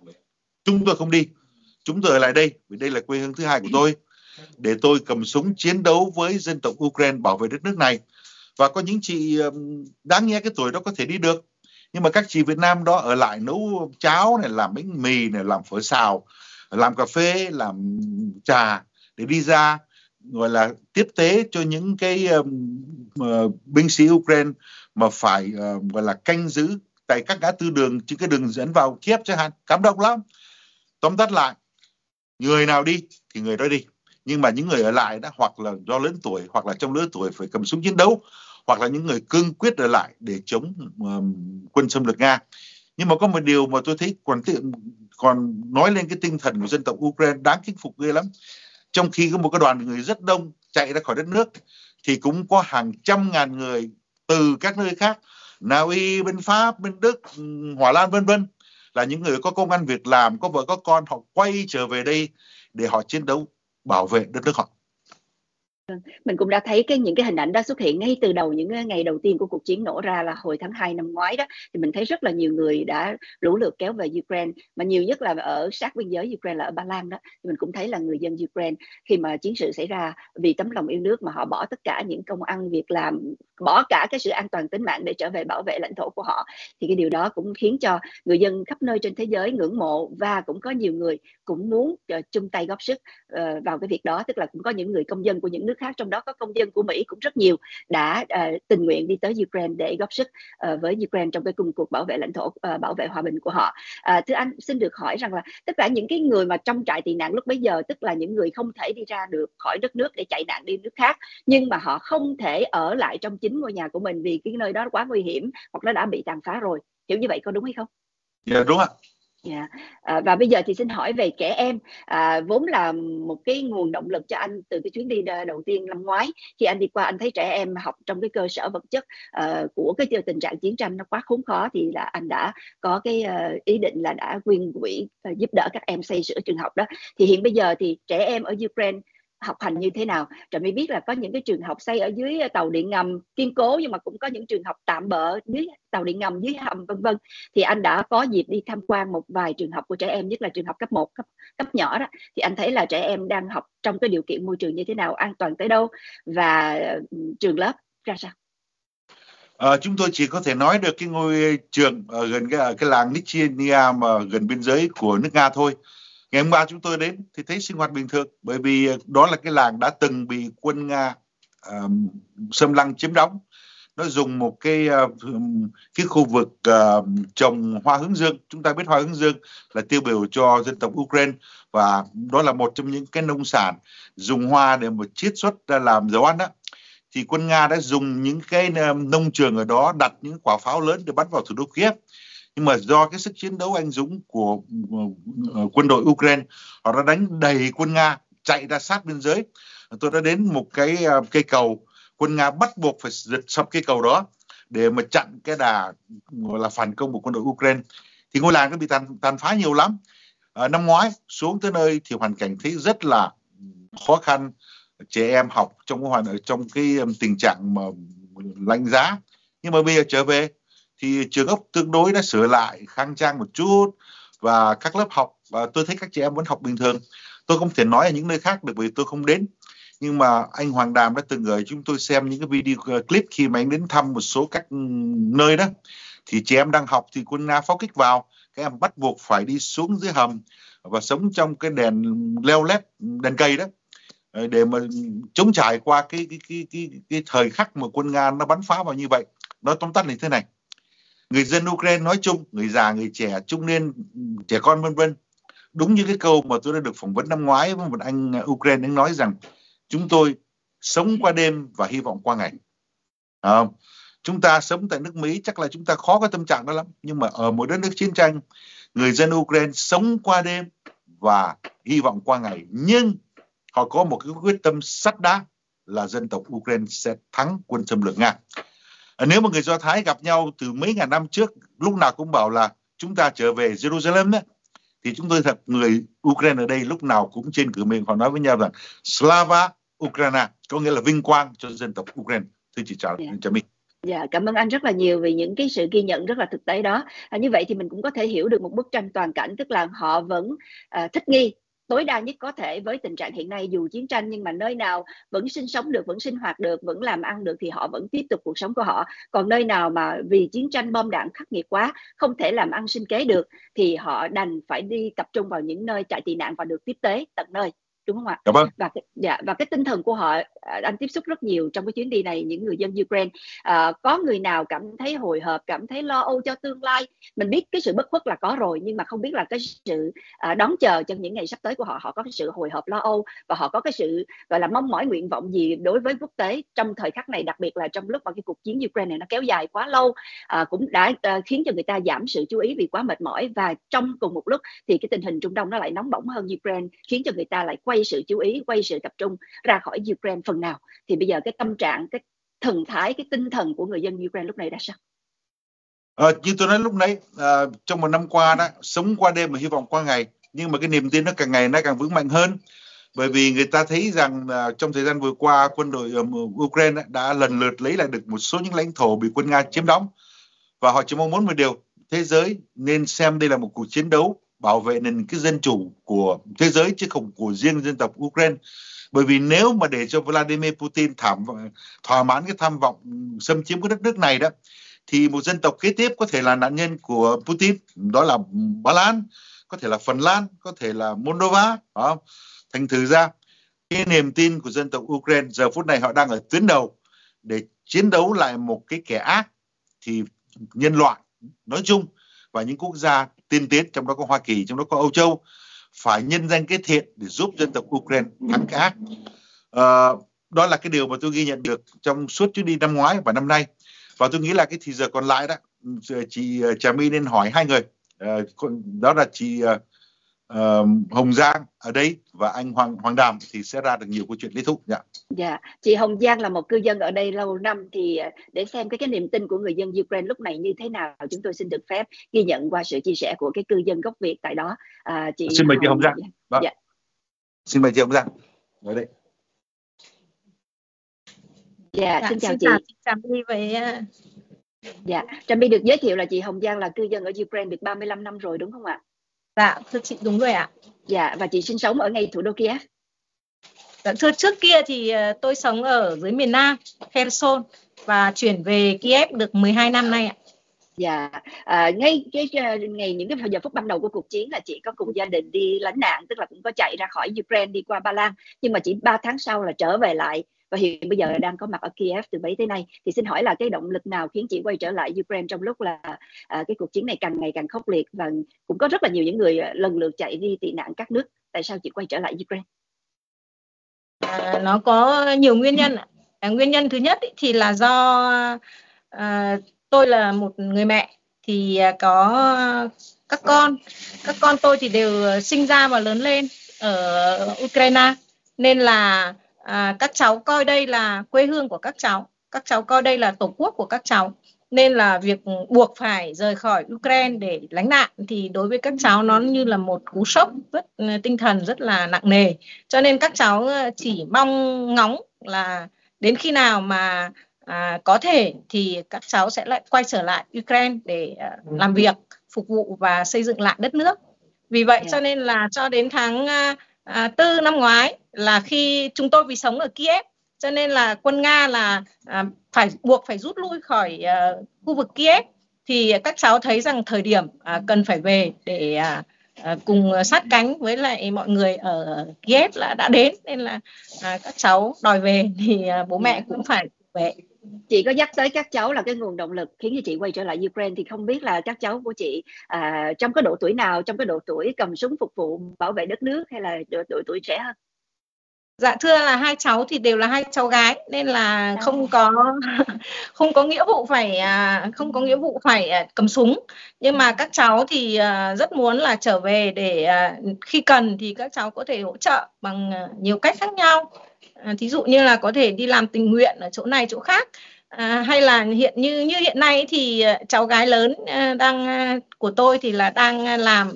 chúng tôi không đi. Chúng tôi ở lại đây vì đây là quê hương thứ hai của tôi để tôi cầm súng chiến đấu với dân tộc Ukraine bảo vệ đất nước này. Và có những chị đáng nghe cái tuổi đó có thể đi được. Nhưng mà các chị Việt Nam đó ở lại nấu cháo này làm bánh mì này làm phở xào làm cà phê làm trà để đi ra gọi là tiếp tế cho những cái um, uh, binh sĩ Ukraine mà phải uh, gọi là canh giữ tại các ngã tư đường trên cái đường dẫn vào Kiev chẳng hạn. Cảm động lắm. Tóm tắt lại người nào đi thì người đó đi. Nhưng mà những người ở lại đó hoặc là do lớn tuổi hoặc là trong lứa tuổi phải cầm súng chiến đấu hoặc là những người cương quyết ở lại để chống um, quân xâm lược nga. Nhưng mà có một điều mà tôi thấy còn còn nói lên cái tinh thần của dân tộc Ukraine đáng kính phục ghê lắm. Trong khi có một cái đoàn người rất đông chạy ra khỏi đất nước thì cũng có hàng trăm ngàn người từ các nơi khác Na Uy bên Pháp, bên Đức, Hòa Lan, vân vân, là những người có công ăn việc làm, có vợ, có con, họ quay trở về đây để họ chiến đấu bảo vệ đất nước họ. Vâng, mình cũng đã thấy cái những cái hình ảnh đó xuất hiện ngay từ đầu những ờ, ngày đầu tiên của cuộc chiến nổ ra là hồi tháng 2 năm ngoái đó. Thì mình thấy rất là nhiều người đã lũ lượt kéo về Ukraine mà nhiều nhất là ở sát biên giới Ukraine là ở Ba Lan đó. Thì mình cũng thấy là người dân Ukraine khi mà chiến sự xảy ra vì tấm lòng yêu nước mà họ bỏ tất cả những công ăn việc làm bỏ cả cái sự an toàn tính mạng để trở về bảo vệ lãnh thổ của họ. Thì cái điều đó cũng khiến cho người dân khắp nơi trên thế giới ngưỡng mộ và cũng có nhiều người cũng muốn ờ, chung tay góp sức uh, vào cái việc đó. Tức là cũng có những người công dân của những nước khác trong đó có công dân của Mỹ cũng rất nhiều đã uh, tình nguyện đi tới Ukraine để góp sức uh, với Ukraine trong cái công cuộc bảo vệ lãnh thổ uh, bảo vệ hòa bình của họ. Uh, thưa anh xin được hỏi rằng là tất cả những cái người mà trong trại tị nạn lúc bấy giờ tức là những người không thể đi ra được khỏi đất nước để chạy nạn đi nước khác nhưng mà họ không thể ở lại trong chính ngôi nhà của mình vì cái nơi đó quá nguy hiểm hoặc nó đã bị tàn phá rồi hiểu như vậy có đúng hay không? Dạ đúng ạ. Yeah. À, và bây giờ thì xin hỏi về trẻ em à, vốn là một cái nguồn động lực cho anh từ cái chuyến đi đầu tiên năm ngoái khi anh đi qua anh thấy trẻ em học trong cái cơ sở vật chất uh, của cái tình trạng chiến tranh nó quá khốn khó thì là anh đã có cái uh, ý định là đã quyên quỹ uh, giúp đỡ các em xây sửa trường học đó thì hiện bây giờ thì trẻ em ở Ukraine học hành như thế nào. Trà mới biết là có những cái trường học xây ở dưới ờ, tàu điện ngầm kiên cố nhưng mà cũng có những trường học tạm bỡ dưới tàu điện ngầm dưới hầm vân vân. Thì anh đã có dịp đi tham quan một vài trường học của trẻ em nhất là trường học cấp 1, cấp cấp nhỏ đó. Thì anh thấy là trẻ em đang học trong cái điều kiện môi trường như thế nào an toàn tới đâu và ừ, trường lớp ra sao? À, chúng tôi chỉ có thể nói được cái ngôi trường ở gần cái, ờ, cái làng Nichinia mà gần biên giới của nước Nga thôi ngày hôm qua chúng tôi đến thì thấy sinh hoạt bình thường bởi vì đó là cái làng đã từng bị quân nga uh, xâm lăng chiếm đóng. Nó dùng một cái uh, cái khu vực uh, trồng hoa hướng dương. Chúng ta biết hoa hướng dương là tiêu biểu cho dân tộc Ukraine và đó là một trong những cái nông sản dùng hoa để mà chiết xuất ra làm dầu ăn đó. Thì quân Nga đã dùng những cái nông trường ở đó đặt những quả pháo lớn để bắn vào thủ đô Kiev nhưng mà do cái sức chiến đấu anh dũng của ờ, ờ, quân đội Ukraine họ đã đánh đầy quân Nga chạy ra sát biên giới. Tôi đã đến một cái ờ, cây cầu quân Nga bắt buộc phải giật sập cây cầu đó để mà chặn cái đà gọi là phản công của quân đội Ukraine. Thì ngôi làng nó bị tàn tàn phá nhiều lắm. À, năm ngoái xuống tới nơi thì hoàn cảnh thấy rất là khó khăn. Trẻ em học trong cái hoàn trong cái tình trạng mà lạnh giá. Nhưng mà bây giờ trở về thì trường ốc tương đối đã sửa lại, khang trang một chút và các lớp học và tôi thấy các chị em vẫn học bình thường. Tôi không thể nói ở những nơi khác được vì tôi không đến. Nhưng mà anh Hoàng Đàm đã từng gửi chúng tôi xem những cái video ờ, clip khi mà anh đến thăm một số các ừ, nơi đó. Thì chị em đang học thì quân Nga pháo kích vào, các em bắt buộc phải đi xuống dưới hầm và sống trong cái đèn leo lét ừ, đèn cây đó. Ờ, để mà chống trải qua cái cái cái cái cái thời khắc mà quân Nga nó bắn phá vào như vậy. Nói tóm tắt là thế này người dân Ukraine nói chung người già người trẻ trung niên trẻ con vân vân. Đúng như cái câu mà tôi đã được phỏng vấn năm ngoái với một anh à, Ukraine anh nói rằng chúng tôi sống qua đêm và hy vọng qua ngày. À, chúng ta sống tại nước Mỹ chắc là chúng ta khó có tâm trạng đó lắm. Nhưng mà ở một đất nước chiến tranh người dân Ukraine sống qua đêm và hy vọng qua ngày. Nhưng họ có một cái quyết tâm sắt đá là dân tộc Ukraine sẽ thắng quân xâm lược Nga nếu mà người Do Thái gặp nhau từ mấy ngàn năm trước lúc nào cũng bảo là chúng ta trở về Jerusalem ấy, thì chúng tôi thật người Ukraine ở đây lúc nào cũng trên cửa miệng họ nói với nhau rằng Slava Ukraine có nghĩa là vinh quang cho dân tộc Ukraine thưa chị chào yeah. chào mình Dạ, cảm ơn anh rất là nhiều vì những cái sự ghi nhận rất là thực tế đó. À, như vậy thì mình cũng có thể hiểu được một bức tranh toàn cảnh, tức là họ vẫn uh, thích nghi tối đa nhất có thể với tình trạng hiện nay dù chiến tranh nhưng mà nơi nào vẫn sinh sống được, vẫn sinh hoạt được, vẫn làm ăn được thì họ vẫn tiếp tục cuộc sống của họ. Còn nơi nào mà vì chiến tranh bom đạn khắc nghiệt quá, không thể làm ăn sinh kế được thì họ đành phải đi tập trung vào những nơi trại tị nạn và được tiếp tế tận nơi đúng không ạ? Dạ vâng. Và dạ, và cái tinh thần của họ à, anh tiếp xúc rất nhiều trong cái chuyến đi này những người dân Ukraine à, có người nào cảm thấy hồi hộp cảm thấy lo âu cho tương lai mình biết cái sự bất khuất là có rồi nhưng mà không biết là cái sự à, đón chờ trong những ngày sắp tới của họ họ có cái sự hồi hộp lo âu và họ có cái sự gọi là mong mỏi nguyện vọng gì đối với quốc tế trong thời khắc này đặc biệt là trong lúc mà cái cuộc chiến Ukraine này nó kéo dài quá lâu à, cũng đã à, khiến cho người ta giảm sự chú ý vì quá mệt mỏi và trong cùng một lúc thì cái tình hình Trung Đông nó lại nóng bỏng hơn Ukraine khiến cho người ta lại quay sự chú ý quay sự tập trung ra khỏi Ukraine phần nào. Thì bây giờ cái tâm trạng cái thần thái cái tinh thần của người dân Ukraine lúc này đã sao? À, như tôi nói lúc nãy à, trong một năm qua đó sống qua đêm mà hy vọng qua ngày nhưng mà cái niềm tin nó càng ngày nó càng vững mạnh hơn. Bởi vì người ta thấy rằng à, trong thời gian vừa qua quân đội um, Ukraine đã lần lượt lấy lại được một số những lãnh thổ bị quân Nga chiếm đóng. Và họ chỉ mong muốn một điều thế giới nên xem đây là một cuộc chiến đấu bảo vệ nền cái dân chủ của thế giới chứ không của riêng dân tộc Ukraine bởi vì nếu mà để cho Vladimir Putin thảm thỏa mãn cái tham vọng xâm chiếm cái đất nước này đó, thì một dân tộc kế tiếp có thể là nạn nhân của Putin đó là Ba Lan, có thể là Phần Lan, có thể là Moldova đó. thành thử ra, cái niềm tin của dân tộc Ukraine giờ phút này họ đang ở tuyến đầu để chiến đấu lại một cái kẻ ác, thì nhân loại nói chung và những quốc gia tiên tiến trong đó có Hoa Kỳ trong đó có Âu Châu phải nhân danh cái thiện để giúp dân tộc Ukraine thắng cái ác. À, đó là cái điều mà tôi ghi nhận được trong suốt chuyến đi năm ngoái và năm nay. Và tôi nghĩ là cái thì giờ còn lại đó chị ờ, Trà My nên hỏi hai người. Ờ, đó là chị uh, Hồng Giang ở đây và anh Hoàng Hoàng Đàm thì sẽ ra được nhiều câu chuyện lý thú. Dạ. Dạ, chị Hồng Giang là một cư dân ở đây lâu năm thì ờ, để xem cái cái niềm tin của người dân Ukraine lúc này như thế nào, chúng tôi xin được phép ghi nhận qua sự chia sẻ của cái cư dân gốc Việt tại đó. À, chị xin mời chị Hồng Giang. Vâng. Dạ. Xin mời chị Hồng Giang. Ở đây. Dạ, dạ xin chào xin chị. Chào, xin chào đi với Dạ, Trà My được giới thiệu là chị Hồng Giang là cư dân ở Ukraine được 35 năm rồi đúng không ạ? Dạ, thưa chị đúng rồi ạ. Dạ, và chị sinh sống ở ngay thủ đô Kiev. Dạ, thưa trước kia thì ờ, tôi sống ở dưới miền Nam, Kherson và chuyển về Kiev được 12 năm nay ạ. Dạ, à, ngay cái ngày những cái giờ phút ban đầu của cuộc chiến là chị có cùng gia đình đi lánh nạn, tức là cũng có chạy ra khỏi Ukraine đi qua Ba Lan, nhưng mà chỉ 3 tháng sau là trở về lại và hiện bây giờ đang có mặt ở Kiev từ mấy tới nay. Thì xin hỏi là cái động lực nào khiến chị quay trở lại Ukraine trong lúc là à, cái cuộc chiến này càng ngày càng khốc liệt và cũng có rất là nhiều những người à, lần lượt chạy đi tị nạn các nước? Tại sao chị quay trở lại Ukraine? À, nó có nhiều nguyên nhân à, nguyên nhân thứ nhất ý, thì là do à, tôi là một người mẹ thì à, có các con. Các con tôi thì đều à, sinh ra và lớn lên ở Ukraine. Nên là à, các cháu coi đây là quê hương của các cháu. Các cháu coi đây là tổ quốc của các cháu. Nên là việc buộc phải rời khỏi Ukraine để lánh nạn thì đối với các cháu nó như là một cú sốc rất ừ, tinh thần rất là nặng nề. Cho nên các cháu ờ, chỉ mong ngóng là đến khi nào mà à, có thể thì các cháu sẽ lại quay trở lại Ukraine để uh, làm việc phục vụ và xây dựng lại đất nước. Vì vậy cho nên là cho đến tháng uh, à, tư năm ngoái là khi chúng tôi vì sống ở Kiev cho nên là quân Nga là à, phải buộc phải rút lui khỏi à, khu vực Kiev thì các cháu thấy rằng thời điểm à, cần phải về để à, à, cùng sát cánh với lại mọi người ở Kiev là đã đến nên là à, các cháu đòi về thì à, bố mẹ cũng phải về chị có nhắc tới các cháu là cái nguồn động lực khiến cho chị quay trở lại Ukraine thì không biết là các cháu của chị à, trong cái độ tuổi nào trong cái độ tuổi cầm súng phục vụ bảo vệ đất nước hay là độ, độ tuổi trẻ hơn? Dạ thưa là hai cháu thì đều là hai cháu gái nên là không có [laughs] không có nghĩa vụ phải à, không có nghĩa vụ phải à, cầm súng. Nhưng mà các cháu thì à, rất muốn là trở về để khi cần thì các cháu có thể hỗ trợ bằng nhiều cách khác nhau. Thí dụ như là có thể đi làm tình nguyện ở chỗ này chỗ khác à, hay là hiện như như hiện nay thì ờ, cháu gái lớn ờ, đang ờ, của tôi thì là đang làm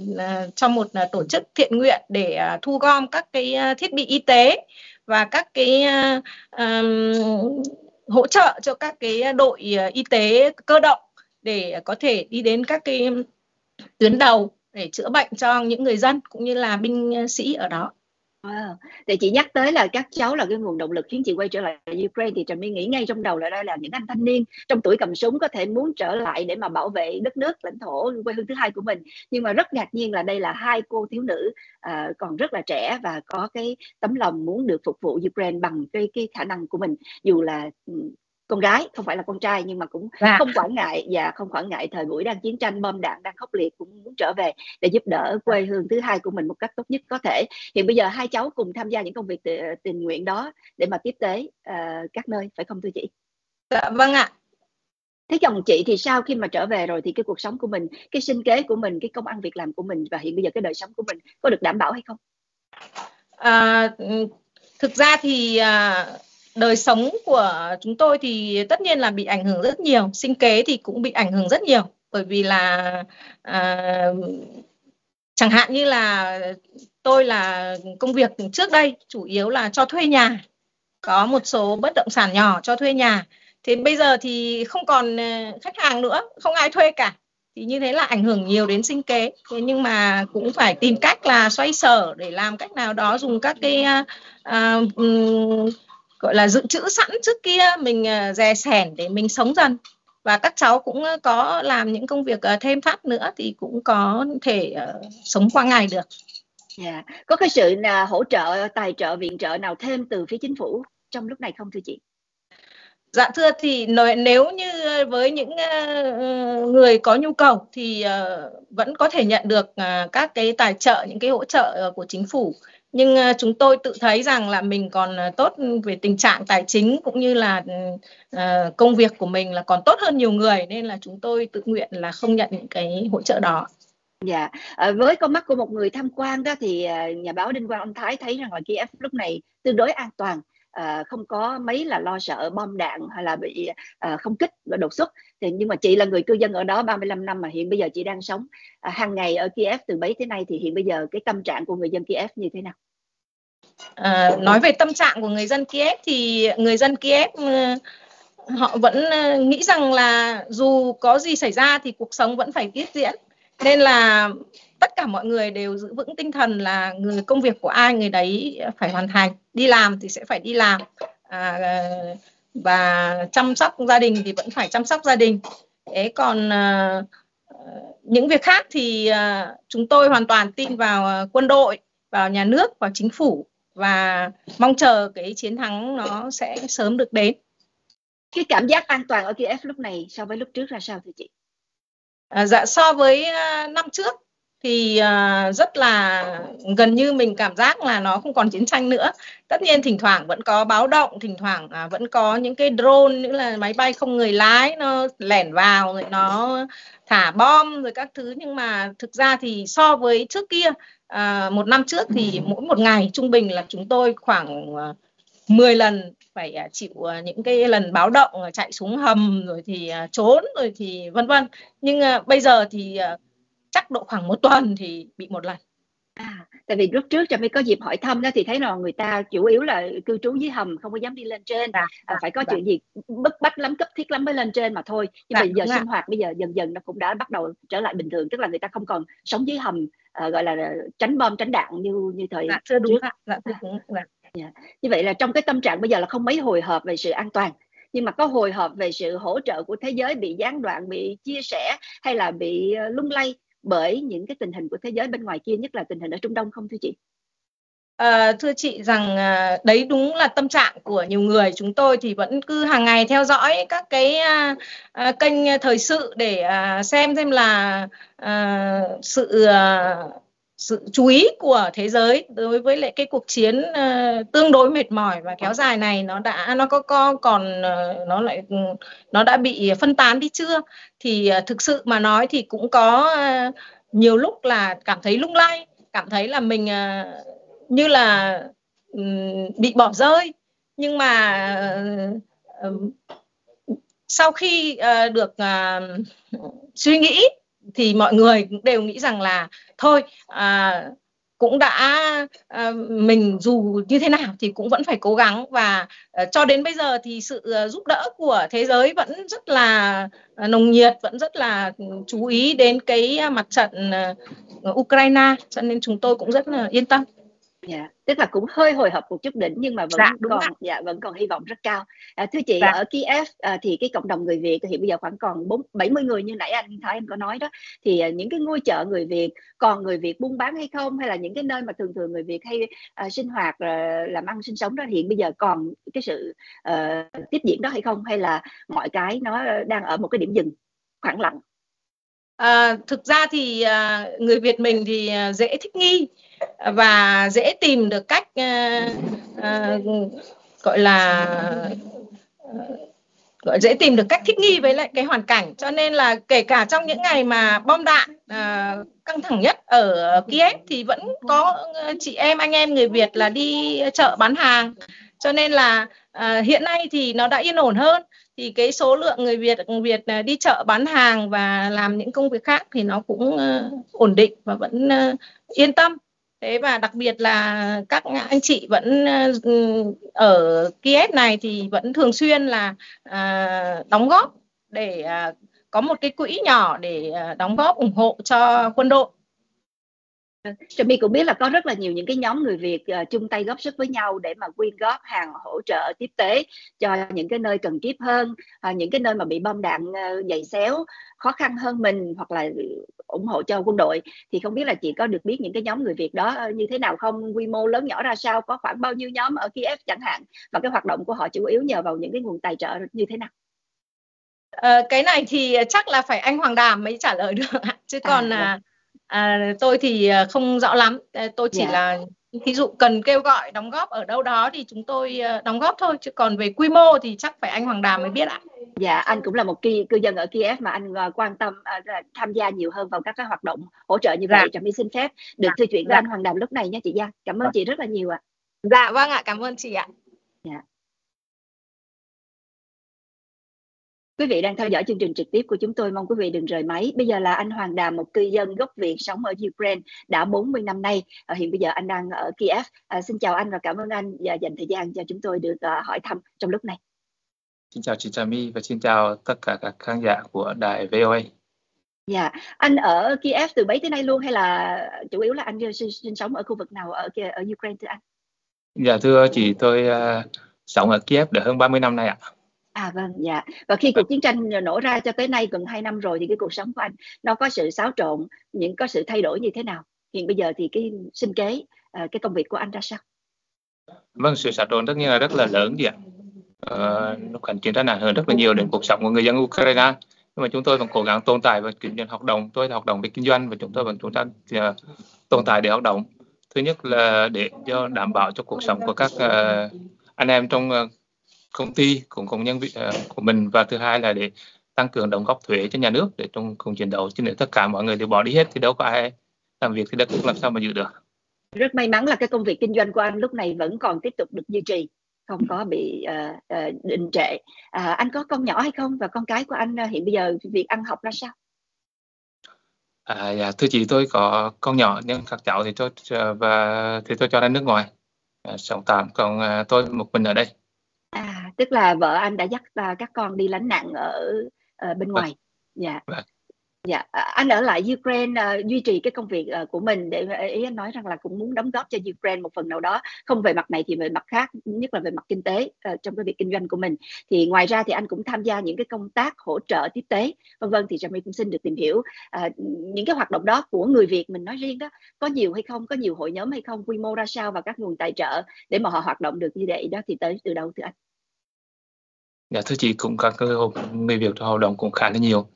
cho một tổ chức thiện nguyện để thu gom các cái thiết bị y tế và các cái um, hỗ trợ cho các cái đội y tế cơ động để có thể đi đến các cái tuyến đầu để chữa bệnh cho những người dân cũng như là binh sĩ ở đó. Wow. Thì chị nhắc tới là các cháu là cái nguồn động lực khiến chị quay trở lại Ukraine thì Trà My nghĩ ngay trong đầu là đây là những anh thanh niên trong tuổi cầm súng có thể muốn trở lại để mà bảo vệ đất nước lãnh thổ quê hương thứ hai của mình nhưng mà rất ngạc nhiên là đây là hai cô thiếu nữ à, còn rất là trẻ và có cái tấm lòng muốn được phục vụ Ukraine bằng cái cái khả năng của mình dù là ừ, con gái không phải là con trai nhưng mà cũng à. không quản ngại và không quản ngại thời buổi đang chiến tranh bom đạn đang khốc liệt cũng muốn trở về để giúp đỡ quê hương thứ hai của mình một cách tốt nhất có thể. Hiện bây giờ hai cháu cùng tham gia những công việc tình nguyện đó để mà tiếp tế uh, các nơi phải không thưa chị? Dạ, vâng ạ. Thế chồng chị thì sau khi mà trở về rồi thì cái cuộc sống của mình cái sinh kế của mình cái công ăn việc làm của mình và hiện bây giờ cái đời sống của mình có được đảm bảo hay không? À, thực ra thì à, đời sống của chúng tôi thì tất nhiên là bị ảnh hưởng rất nhiều sinh kế thì cũng bị ảnh hưởng rất nhiều. Bởi vì là à, chẳng hạn như là tôi là công việc trước đây chủ yếu là cho thuê nhà có một số bất động sản nhỏ cho thuê nhà. Thì bây giờ thì không còn ờ, khách hàng nữa không ai thuê cả. Thì như thế là ảnh hưởng nhiều đến sinh kế. Thế nhưng mà cũng phải tìm cách là xoay sở để làm cách nào đó dùng các cái uh, uh, gọi là dự trữ sẵn trước kia mình dè sẻn để mình sống dần và các cháu cũng ờ, có làm những công việc ờ, thêm thắt nữa thì cũng có thể sống qua ngày được. Yeah. Dạ. Có cái sự là hỗ trợ tài trợ viện trợ nào thêm từ phía chính phủ trong lúc này không thưa chị? Dạ thưa thì nếu như với những người có nhu cầu thì vẫn có thể nhận được các cái tài trợ những cái hỗ trợ của chính phủ nhưng ờ, chúng tôi tự thấy rằng là mình còn ờ, tốt về tình trạng tài chính cũng như là ờ, công việc của mình là còn tốt hơn nhiều người nên là chúng tôi tự nguyện là không nhận những cái hỗ trợ đó. Dạ, à, với con mắt của một người tham quan đó thì nhà báo Đinh Quang Ông Thái thấy rằng là Kiev lúc này tương đối an toàn, à, không có mấy là lo sợ bom đạn hay là bị à, không kích và đột xuất. Thì nhưng mà chị là người cư dân ở đó 35 năm mà hiện bây giờ chị đang sống à, hàng ngày ở Kiev từ bấy thế này thì hiện bây giờ cái tâm trạng của người dân Kiev như thế nào? À, nói về tâm trạng của người dân Kiev thì người dân Kiev ừ, họ vẫn ờ, nghĩ rằng là dù có gì xảy ra thì cuộc sống vẫn phải tiếp diễn. Nên là tất cả mọi người đều giữ vững tinh thần là người công việc của ai người đấy phải hoàn thành. Đi làm thì sẽ phải đi làm. À, và chăm sóc gia đình thì vẫn phải chăm sóc gia đình. Thế còn à, những việc khác thì à, chúng tôi hoàn toàn tin vào quân đội vào nhà nước vào chính phủ và mong chờ cái chiến thắng nó sẽ sớm được đến. Cái cảm giác an toàn ở Kiev lúc này so với lúc trước ra sao thưa chị? À, dạ so với uh, năm trước thì uh, rất là gần như mình cảm giác là nó không còn chiến tranh nữa. Tất nhiên thỉnh thoảng vẫn có báo động, thỉnh thoảng uh, vẫn có những cái drone những là máy bay không người lái nó lẻn vào rồi nó thả bom rồi các thứ. Nhưng mà thực ra thì so với trước kia uh, một năm trước thì mỗi một ngày trung bình là chúng tôi khoảng uh, 10 lần phải à, chịu à, những cái lần báo động à, chạy xuống hầm rồi thì trốn rồi thì vân vân. Nhưng bây giờ thì chắc độ khoảng một tuần thì bị một lần. À, tại vì lúc trước cho mới có dịp hỏi thăm đó thì thấy là người ta chủ yếu là cư trú dưới hầm không có dám đi lên trên. À, à, phải có à, chuyện gì bức bách lắm cấp thiết lắm mới lên trên mà thôi. Nhưng mà giờ sinh hoạt bây giờ dần dần nó cũng đã bắt đầu trở lại bình thường tức là người ta không còn sống dưới hầm uh, gọi là tránh bom tránh đạn như như thời dạ, thưa đúng trước. Dạ, thưa đúng. Dạ. Yeah. Dạ. Như vậy là trong cái tâm trạng bây giờ là không mấy hồi hộp về sự an toàn nhưng mà có hồi hộp về sự hỗ trợ của thế giới bị gián đoạn, bị chia sẻ hay là bị ờ, lung lay bởi những cái tình hình của thế giới bên ngoài kia nhất là tình hình ở Trung Đông không thưa chị? À, thưa chị rằng à, đấy đúng là tâm trạng của nhiều người. Chúng tôi thì vẫn cứ hàng ngày theo dõi các cái à, à, kênh thời sự để à, xem xem là à, sự à, sự chú ý của thế giới đối với lại cái cuộc chiến uh, tương đối mệt mỏi và kéo dài này nó đã nó có có còn uh, nó lại ừ, nó đã bị phân tán đi chưa? Thì uh, thực sự mà nói thì cũng có uh, nhiều lúc là cảm thấy lung lay cảm thấy là mình uh, như là um, bị bỏ rơi. Nhưng mà ờ, sau khi uh, được uh, suy nghĩ thì mọi người cũng đều nghĩ rằng là thôi à, cũng đã à, mình dù như thế nào thì cũng vẫn phải cố gắng. Và à, cho đến bây giờ thì sự à, giúp đỡ của thế giới vẫn rất là à, nồng nhiệt vẫn rất là chú ý đến cái mặt trận à, Ukraine. Cho nên chúng tôi cũng rất là yên tâm dạ tức là cũng hơi hồi hộp một chút đỉnh nhưng mà vẫn dạ, còn rồi. dạ vẫn còn hy vọng rất cao. À, thưa chị dạ. ở Kiev à, thì cái cộng đồng người Việt hiện bây giờ khoảng còn bốn bảy mươi người như nãy anh Thái anh có nói đó. Thì à, những cái ngôi chợ người Việt còn người Việt buôn bán hay không? Hay là những cái nơi mà thường thường người Việt hay à, sinh hoạt à, làm ăn sinh sống đó hiện bây giờ còn cái sự à, tiếp diễn đó hay không? Hay là mọi cái nó đang ở một cái điểm dừng khoảng lặng À, thực ra thì à, người Việt mình thì à, dễ thích nghi và dễ tìm được cách à, à, gọi là gọi dễ tìm được cách thích nghi với lại cái hoàn cảnh. Cho nên là kể cả trong những ngày mà bom đạn à, căng thẳng nhất ở Kiev thì vẫn có chị em anh em người Việt là đi chợ bán hàng. Cho nên là à, hiện nay thì nó đã yên ổn hơn thì cái số lượng người Việt Việt à, đi chợ bán hàng và làm những công việc khác thì nó cũng uh, ổn định và vẫn uh, yên tâm. Thế và đặc biệt là các anh chị vẫn uh, ở Kiev này thì vẫn thường xuyên là uh, đóng góp để uh, có một cái quỹ nhỏ để uh, đóng góp ủng hộ cho quân đội. Trà My cũng biết là có rất là nhiều những cái nhóm người Việt uh, chung tay góp sức với nhau để mà quyên góp hàng hỗ trợ tiếp tế cho những cái nơi cần kiếp hơn, uh, những cái nơi mà bị bom đạn uh, dày xéo khó khăn hơn mình hoặc là ủng hộ cho quân đội. Thì không biết là chị có được biết những cái nhóm người Việt đó như thế nào không? Quy mô lớn nhỏ ra sao? Có khoảng bao nhiêu nhóm ở Kiev chẳng hạn? Và cái hoạt động của họ chủ yếu nhờ vào những cái nguồn tài trợ như thế nào? À, cái này thì chắc là phải anh Hoàng Đàm mới trả lời được chứ à, còn à, À, tôi thì à, không rõ lắm, tôi chỉ yeah. Dạ. là ví dụ cần kêu gọi đóng góp ở đâu đó thì chúng tôi à, đóng góp thôi chứ còn về quy mô thì chắc phải anh Hoàng Đàm mới biết ạ. Dạ, anh cũng là một cư, cư dân ở Kiev mà anh uh, quan tâm uh, tham gia nhiều hơn vào các cái hoạt động hỗ trợ như vậy. Dạ. Trà My xin phép được dạ. thư chuyện với dạ. anh Hoàng Đàm lúc này nha chị Giang. Cảm ơn dạ. chị rất là nhiều ạ. Dạ vâng ạ, cảm ơn chị ạ. Dạ. Quý vị đang theo dõi chương trình trực tiếp của chúng tôi, mong quý vị đừng rời máy. Bây giờ là anh Hoàng Đàm, một cư dân gốc Việt sống ở Ukraine đã 40 năm nay. À, hiện bây giờ anh đang ở Kiev. À, xin chào anh và cảm ơn anh và dành thời gian cho chúng tôi được uh, hỏi thăm trong lúc này. Xin chào chị Trà My và xin chào tất cả các khán giả của đài VOA. Dạ, anh ở Kiev từ bấy tới nay luôn hay là chủ yếu là anh sinh, sinh sống ở khu vực nào ở ở Ukraine thưa anh? Dạ thưa chị, tôi uh, sống ở Kiev được hơn 30 năm nay ạ. À vâng, dạ. Và khi cuộc chiến tranh nổ ra cho tới nay gần 2 năm rồi thì cái cuộc sống của anh nó có sự xáo trộn, những có sự thay đổi như thế nào? Hiện bây giờ thì cái sinh kế, ờ, cái công việc của anh ra sao? Vâng, sự xáo trộn tất nhiên là rất là lớn gì ạ Ờ, nó chiến tranh ảnh hơn rất là nhiều đến cuộc sống của người dân Ukraine nhưng mà chúng tôi vẫn cố gắng tồn tại và kinh doanh hoạt động tôi hoạt động về kinh doanh và chúng tôi vẫn chúng ta uh, tồn tại để hoạt động thứ nhất là để cho đảm bảo cho cuộc sống của các uh, anh em trong uh, công ty cùng công nhân uh, của mình. Và thứ hai là để tăng cường đóng góp thuế cho nhà nước để trong cùng chiến đấu. Chứ nếu tất cả mọi người đều bỏ đi hết thì đâu có ai làm việc thì đất nước làm sao mà giữ được. Rất may mắn là cái công việc kinh doanh của anh lúc này vẫn còn tiếp tục được duy trì không có bị uh, uh, đình trệ. À, anh có con nhỏ hay không? Và con cái của anh uh, hiện bây giờ việc ăn học ra sao? À dạ thưa chị tôi có con nhỏ nhưng các cháu thì tôi và thì tôi cho ra nước ngoài. À, sống tạm. Còn à, tôi một mình ở đây tức là vợ anh đã dắt uh, các con đi lánh nạn ở uh, bên vâng. ngoài dạ vâng. Dạ, anh ở lại Ukraine uh, duy trì cái công việc uh, của mình để ý anh nói rằng là cũng muốn đóng góp cho Ukraine một phần nào đó, không về mặt này thì về mặt khác, nhất là về mặt kinh tế uh, trong cái việc kinh doanh của mình. Thì ngoài ra thì anh cũng tham gia những cái công tác hỗ trợ tiếp tế, vân vân. Thì Jamie cũng xin được tìm hiểu uh, những cái hoạt động đó của người Việt mình nói riêng đó có nhiều hay không, có nhiều hội nhóm hay không, quy mô ra sao và các nguồn tài trợ để mà họ hoạt động được như vậy đó thì tới từ đâu thưa anh? Dạ thưa chị cũng các người Việt hoạt động cũng khá là nhiều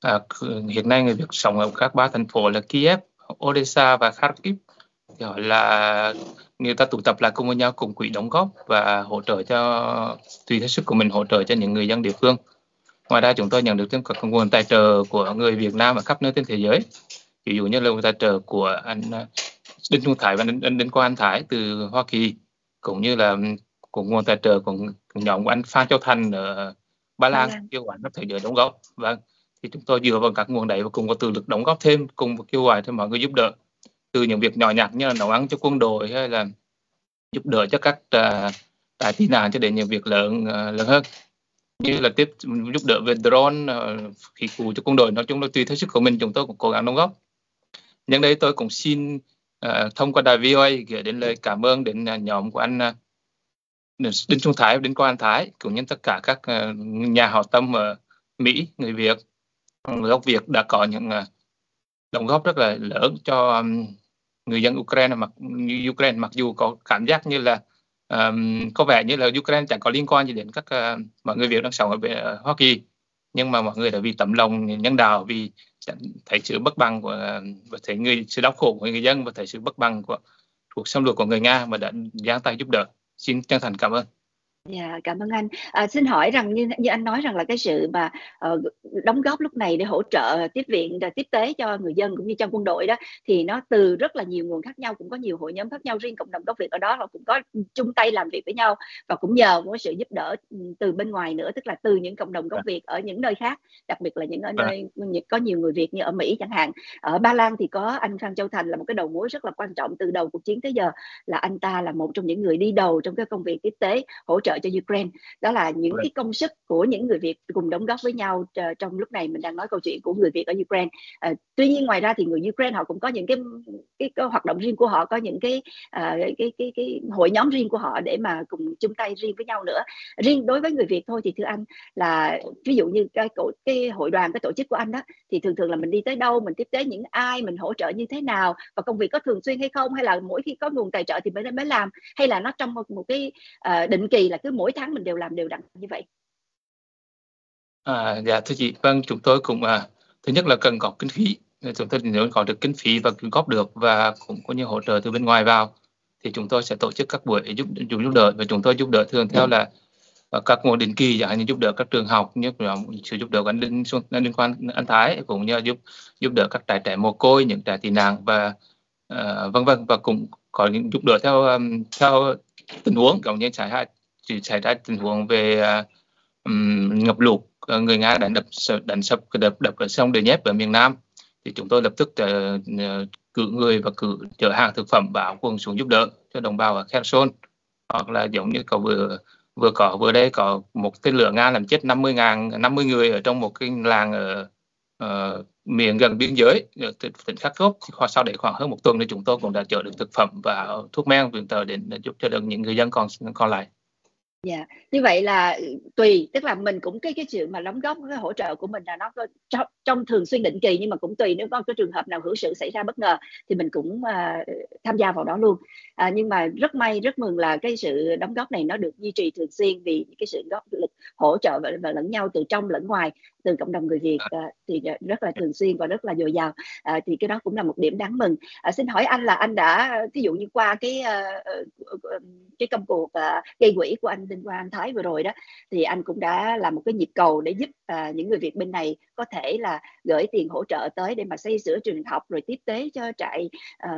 À, hiện nay người Việt sống ở các ba thành phố là Kiev, Odessa và Kharkiv thì họ là người ta tụ tập lại cùng với nhau cùng quỹ đóng góp và hỗ trợ cho tùy theo sức của mình hỗ trợ cho những người dân địa phương. Ngoài ra chúng tôi nhận được thêm các nguồn tài trợ của người Việt Nam ở khắp nơi trên thế giới. Ví dụ như là nguồn tài trợ của anh Đinh Trung Thái và anh, anh Đinh Quang Thái từ Hoa Kỳ cũng như là của nguồn tài trợ của nhóm của anh Phan Châu Thành ở Ba Lan kêu gọi các thế giới đóng góp. Vâng thì chúng tôi dựa vào các nguồn đấy và cùng có tự lực đóng góp thêm cùng kêu gọi thêm mọi người giúp đỡ. Từ những việc nhỏ nhặt như là nấu ăn cho quân đội hay là giúp đỡ cho các uh, tại tị nạn cho đến những việc lớn uh, lớn hơn. Như là tiếp giúp đỡ về drone uh, khí cụ cho quân đội. Nói chung là tùy theo sức của mình chúng tôi cũng cố gắng đóng góp. Nhân đây tôi cũng xin uh, thông qua đài VOA gửi đến lời cảm ơn đến uh, nhóm của anh uh, Đinh Trung Thái, Đinh Quang Thái cũng như tất cả các ờ, nhà hảo tâm ở Mỹ, người Việt. Người gốc Việt đã có những ờ, đóng góp rất là lớn cho người dân Ukraine mặc Ukraine mặc dù có cảm giác như là um, có vẻ như là Ukraine chẳng có liên quan gì đến các uh, mọi người Việt đang sống ở uh, Hoa Kỳ. Nhưng mà mọi người đã vì tấm lòng nhân đạo vì thấy sự bất bằng của và thấy người sự đau khổ của người dân và thấy sự bất bằng của cuộc xâm lược của người Nga mà đã giang tay giúp đỡ xin chân thành cảm ơn. Dạ, cảm ơn anh. À, xin hỏi rằng như như anh nói rằng là cái sự mà uh, đóng góp lúc này để hỗ trợ tiếp viện và tiếp tế cho người dân cũng như trong quân đội đó thì nó từ rất là nhiều nguồn khác nhau cũng có nhiều hội nhóm khác nhau riêng cộng đồng gốc Việt ở đó họ cũng có chung tay làm việc với nhau và cũng nhờ một sự giúp đỡ ừ, từ bên ngoài nữa tức là từ những cộng đồng gốc dạ. Việt ở những nơi khác đặc biệt là những ở dạ. nơi có nhiều người Việt như ở Mỹ chẳng hạn ở Ba Lan thì có anh Phan Châu Thành là một cái đầu mối rất là quan trọng từ đầu cuộc chiến tới giờ là anh ta là một trong những người đi đầu trong cái công việc tiếp tế hỗ trợ cho Ukraine. Đó là những cái công sức của những người Việt cùng đóng góp với nhau trong lúc này mình đang nói câu chuyện của người Việt ở Ukraine. À, tuy nhiên ngoài ra thì người Ukraine họ cũng có những cái cái, cái hoạt động riêng của họ có những cái, uh, cái, cái cái cái hội nhóm riêng của họ để mà cùng chung tay riêng với nhau nữa. Riêng đối với người Việt thôi thì thưa anh là ví dụ như cái cái hội đoàn cái tổ chức của anh đó thì thường thường là mình đi tới đâu mình tiếp tế những ai mình hỗ trợ như thế nào và công việc có thường xuyên hay không hay là mỗi khi có nguồn tài trợ thì mới mới làm hay là nó trong một, một cái uh, định kỳ là cứ mỗi tháng mình đều làm đều đặn như vậy. À, dạ thưa chị. Vâng chúng tôi cũng à, thứ nhất là cần có kinh phí. Chúng tôi nếu có được kinh phí và góp được và cũng có những hỗ trợ từ bên ngoài vào thì chúng tôi sẽ tổ chức các buổi giúp giúp, giúp đỡ. Và chúng tôi giúp đỡ thường theo là à, các nguồn định kỳ chẳng hạn như giúp đỡ các trường học như sự giúp đỡ của an liên quan anh thái cũng như giúp giúp đỡ các trại trẻ mồ côi những trại tị nạn và uh, vân vân. Và cũng có những giúp đỡ theo um, theo tình huống giống như trại hai chỉ xảy ra tình huống về uh, um, ngập lụt à, người nga đánh đập đánh sập đập đập ở sông Nhép ở miền Nam. Thì chúng tôi lập tức uh, cử người và cử chở hàng thực phẩm và áo quần xuống giúp đỡ cho đồng bào ở Kherson. Hoặc là giống như có vừa vừa có vừa đây có một tên lửa nga làm chết 50 ngàn 50 người ở trong một cái làng ở uh, miền gần biên giới ở tỉnh Kharkov. Thì sau đấy khoảng hơn một tuần thì chúng tôi cũng đã chở được thực phẩm và thuốc men viện trợ đến để giúp cho được những người dân còn còn lại dạ. Như vậy là tùy tức là mình cũng cái cái sự mà đóng góp cái hỗ trợ của mình là nó có trong, trong thường xuyên định kỳ nhưng mà cũng tùy nếu có cái trường hợp nào hữu sự xảy ra bất ngờ thì mình cũng uh, tham gia vào đó luôn. À, nhưng mà rất may rất mừng là cái sự đóng góp này nó được duy trì thường xuyên vì cái sự góp lực hỗ trợ và, và lẫn nhau từ trong lẫn ngoài từ cộng đồng người Việt uh, thì rất là thường xuyên và rất là dồi dào. Uh, thì cái đó cũng là một điểm đáng mừng. Uh, xin hỏi anh là anh đã ví dụ như qua cái uh, cái công cuộc uh, gây quỹ của anh Đinh Quang Thái vừa rồi đó thì anh cũng đã làm một cái nhịp cầu để giúp những người Việt bên này có thể là gửi tiền hỗ trợ tới để mà xây sửa trường học rồi tiếp tế cho trại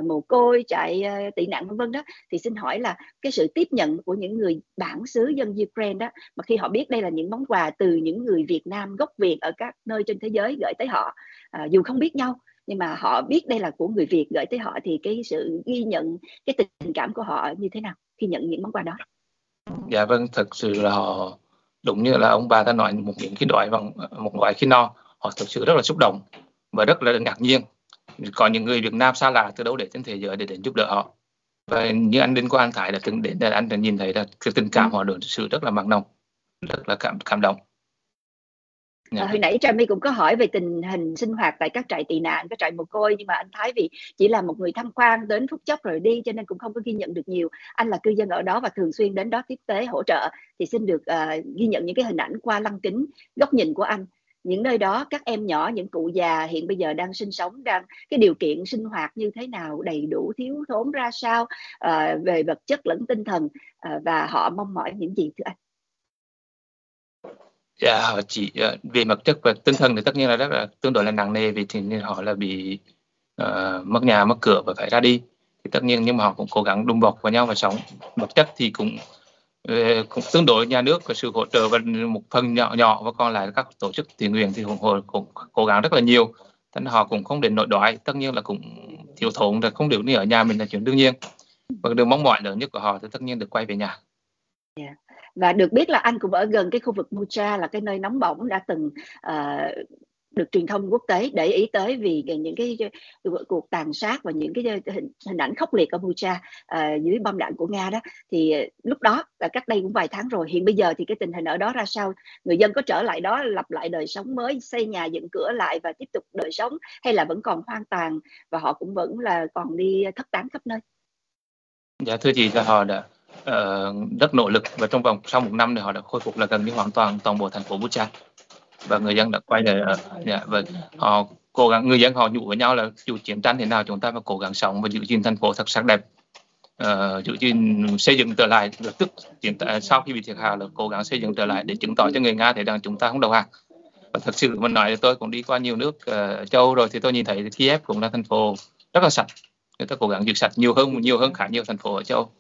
mồ côi trại tị nạn vân vân đó. Thì xin hỏi là cái sự tiếp nhận của những người bản xứ dân Ukraine đó mà khi họ biết đây là những món quà từ những người Việt Nam gốc Việt ở các nơi trên thế giới gửi tới họ. Uh, dù không biết nhau nhưng mà họ biết đây là của người Việt gửi tới họ thì cái sự ghi nhận cái tình cảm của họ như thế nào khi nhận những món quà đó? Dạ vâng thật sự là họ đúng như là ông bà đã nói một những cái loại bằng một loại khi no họ thực sự rất là xúc động và rất là ngạc nhiên. Có những người Việt Nam xa lạ từ đâu để trên thế giới để đến giúp đỡ họ. Và như anh Đinh Quang Thái đã từng đến để anh đã nhìn thấy là cái tình cảm họ được sự rất là mặn nồng rất là cảm cảm động. À, hồi nãy Trà My cũng có hỏi về tình hình sinh hoạt tại các trại tị nạn, các trại mồ côi nhưng mà anh Thái vì chỉ là một người tham quan đến phút chốc rồi đi cho nên cũng không có ghi nhận được nhiều. Anh là cư dân ở đó và thường xuyên đến đó tiếp tế hỗ trợ thì xin được uh, ghi nhận những cái hình ảnh qua lăng kính góc nhìn của anh. Những nơi đó các em nhỏ, những cụ già hiện bây giờ đang sinh sống, đang cái điều kiện sinh hoạt như thế nào, đầy đủ, thiếu thốn ra sao uh, về vật chất lẫn tinh thần uh, và họ mong mỏi những gì thưa anh? Dạ, họ chỉ ờ, uh, về mặt chất và tinh thần thì tất nhiên là rất là tương đối là nặng nề vì thì họ là bị uh, mất nhà mất cửa và phải ra đi. Thì tất nhiên nhưng mà họ cũng cố gắng đùm bọc vào nhau và sống. Vật chất thì cũng ờ, cũng tương đối nhà nước có sự hỗ trợ và một phần nhỏ nhỏ và còn lại các tổ chức thiện nguyện thì ủng hộ cũng cố gắng rất là nhiều. Nên họ cũng không đến nội đói tất nhiên là cũng thiếu thốn là không được như ở nhà mình là chuyện đương nhiên. Và điều mong mỏi lớn nhất của họ thì tất nhiên được quay về nhà. Yeah. Và được biết là anh cũng ở gần cái khu vực Bucha là cái nơi nóng bỏng đã từng uh, được truyền thông quốc tế để ý tới vì những cái cuộc tàn sát và những cái hình, hình ảnh khốc liệt ở Bucha uh, ờ, dưới bom đạn của Nga đó. Thì lúc đó là cách đây cũng vài tháng rồi. Hiện bây giờ thì cái tình hình ở đó ra sao? Người dân có trở lại đó lập lại đời sống mới xây nhà dựng cửa lại và tiếp tục đời sống hay là vẫn còn hoang tàn và họ cũng vẫn là còn đi thất tán khắp nơi? Dạ thưa chị cho họ đã uh, rất nỗ lực và trong vòng sau một năm thì họ đã khôi phục là gần như hoàn toàn toàn bộ thành phố Bucha và người dân đã quay lại ở nhà và họ cố gắng người dân họ nhủ với nhau là dù chiến tranh thế nào chúng ta phải cố gắng sống và giữ gìn thành phố thật sắc đẹp. Uh, giữ gìn xây dựng trở lại lập tức chiến sau khi bị thiệt hại là cố gắng xây dựng trở lại để chứng tỏ cho người nga thấy rằng chúng ta không đầu hàng và thật sự mình nói tôi cũng đi qua nhiều nước uh, châu rồi thì tôi nhìn thấy Kiev cũng là thành phố rất là sạch. Người ta cố gắng giữ sạch nhiều hơn nhiều hơn khá nhiều thành phố ở châu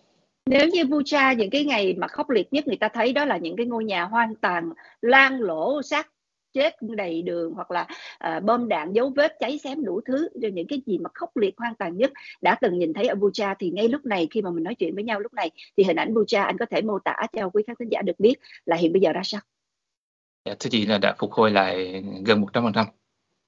nếu như Bucha những cái ngày mà khốc liệt nhất người ta thấy đó là những cái ngôi nhà hoang tàn lan lỗ xác chết đầy đường hoặc là uh, bom đạn dấu vết cháy xém đủ thứ rồi những cái gì mà khốc liệt hoang tàn nhất đã từng nhìn thấy ở Bucha thì ngay lúc này khi mà mình nói chuyện với nhau lúc này thì hình ảnh Bucha anh có thể mô tả cho quý khán thính giả được biết là hiện bây giờ ra sao? Dạ, thưa chị là đã phục hồi lại gần 100%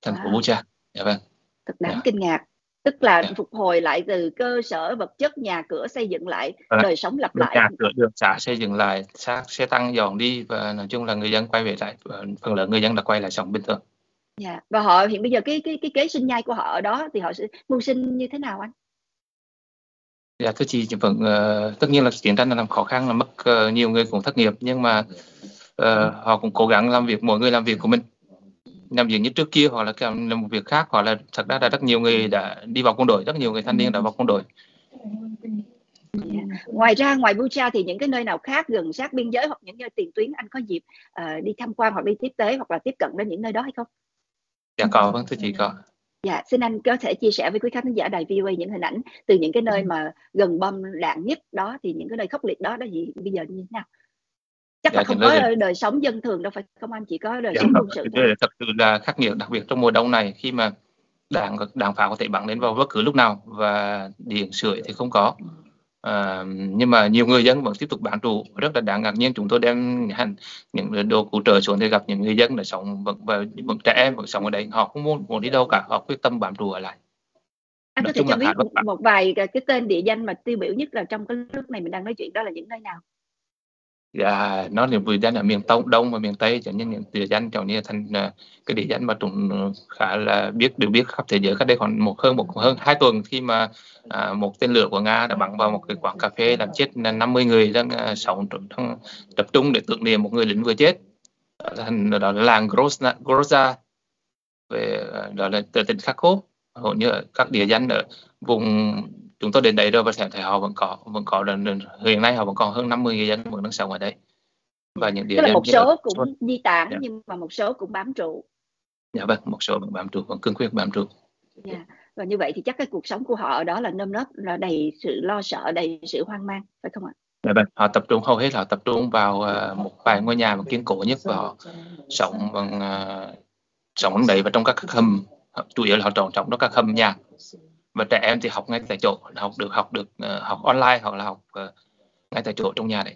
thành phố Bucha. Dạ vâng. Thật đáng dạ. kinh ngạc tức là phục hồi lại từ cơ sở vật chất nhà cửa xây dựng lại à, đời sống lặp lại. nhà cửa đường xã xây dựng lại xác xe tăng dọn đi và nói chung là người dân quay về lại phần lớn người dân đã quay lại sống bình thường. Dạ. Yeah. và họ hiện bây giờ cái cái cái kế sinh nhai của họ ở đó thì họ sẽ mưu sinh như thế nào anh? Dạ thưa chị vẫn uh, tất nhiên là chiến tranh là làm khó khăn là mất uh, nhiều người cũng thất nghiệp nhưng mà uh, họ cũng cố gắng làm việc mỗi người làm việc của mình làm việc như trước kia hoặc là làm một việc khác hoặc là thật ra là rất nhiều người đã đi vào quân đội rất nhiều người thanh niên đã vào quân đội. Ngoài ra ngoài Bucha thì những cái nơi nào khác gần sát biên giới hoặc những nơi tiền tuyến anh có dịp uh, đi tham quan hoặc đi tiếp tế hoặc là tiếp cận đến những nơi đó hay không? Dạ có vâng thưa chị có. Dạ, xin anh có thể chia sẻ với quý khán giả đài VOA những hình ảnh từ những cái nơi mà gần bom đạn nhất đó thì những cái nơi khốc liệt đó đó gì bây giờ như thế nào? Chắc dạ, là không có đời, đời sống dân thường đâu phải không anh? Chỉ có đời dạ, sống quân sự thôi. Thật sự là khắc nghiệt đặc biệt trong mùa đông này khi mà đạn đạn pháo có thể bắn đến vào bất cứ lúc nào và điện sưởi thì không có. À, nhưng mà nhiều người dân vẫn tiếp tục bán trụ. Rất là đáng ngạc nhiên chúng tôi đem hành những đồ cứu trợ xuống thì gặp những người dân là sống vẫn và vẫn trẻ em vẫn sống ở đây. Họ không muốn, muốn đi đâu cả họ quyết tâm bán trụ ở lại. Anh có thể cho biết một, một vài cái, cái tên địa danh mà tiêu biểu nhất là trong cái lúc này mình đang nói chuyện đó là những nơi nào Dạ, nó là địa danh ở miền Tông Đông và miền Tây chẳng như những địa danh chẳng như thành à, cái địa danh mà chúng à, khá là biết được biết khắp thế giới cách đây khoảng một hơn một hơn hai tuần khi mà à, một tên lửa của Nga đã bắn vào một cái quán cà phê làm chết 50 người đang à, sống trong tập trung để tưởng niệm một người lính vừa chết. Thành đó là làng Grozna, Groza về à, đó là tỉnh Kharkov hầu như các địa danh ở vùng chúng tôi đến đấy rồi và sẽ thấy họ vẫn có vẫn có hiện nay họ vẫn còn hơn 50 người dân vẫn đang sống ở đây và những địa điểm một số cũng di tản yeah. Dạ. nhưng mà một số cũng bám trụ dạ vâng một số vẫn bám trụ vẫn cương quyết bám trụ dạ. và như vậy thì chắc cái cuộc sống của họ ở đó là nơm nớp là đầy sự lo sợ đầy sự hoang mang phải không ạ Dạ vâng, họ tập trung hầu hết họ tập trung vào uh, một vài ngôi nhà mà kiên cố nhất và họ sống bằng uh, sống đấy và trong các hầm chủ yếu là họ trồng trong đó các hầm nhà và trẻ em thì học ngay tại chỗ học được học được uh, học online hoặc là học uh, ngay tại chỗ trong nhà đấy.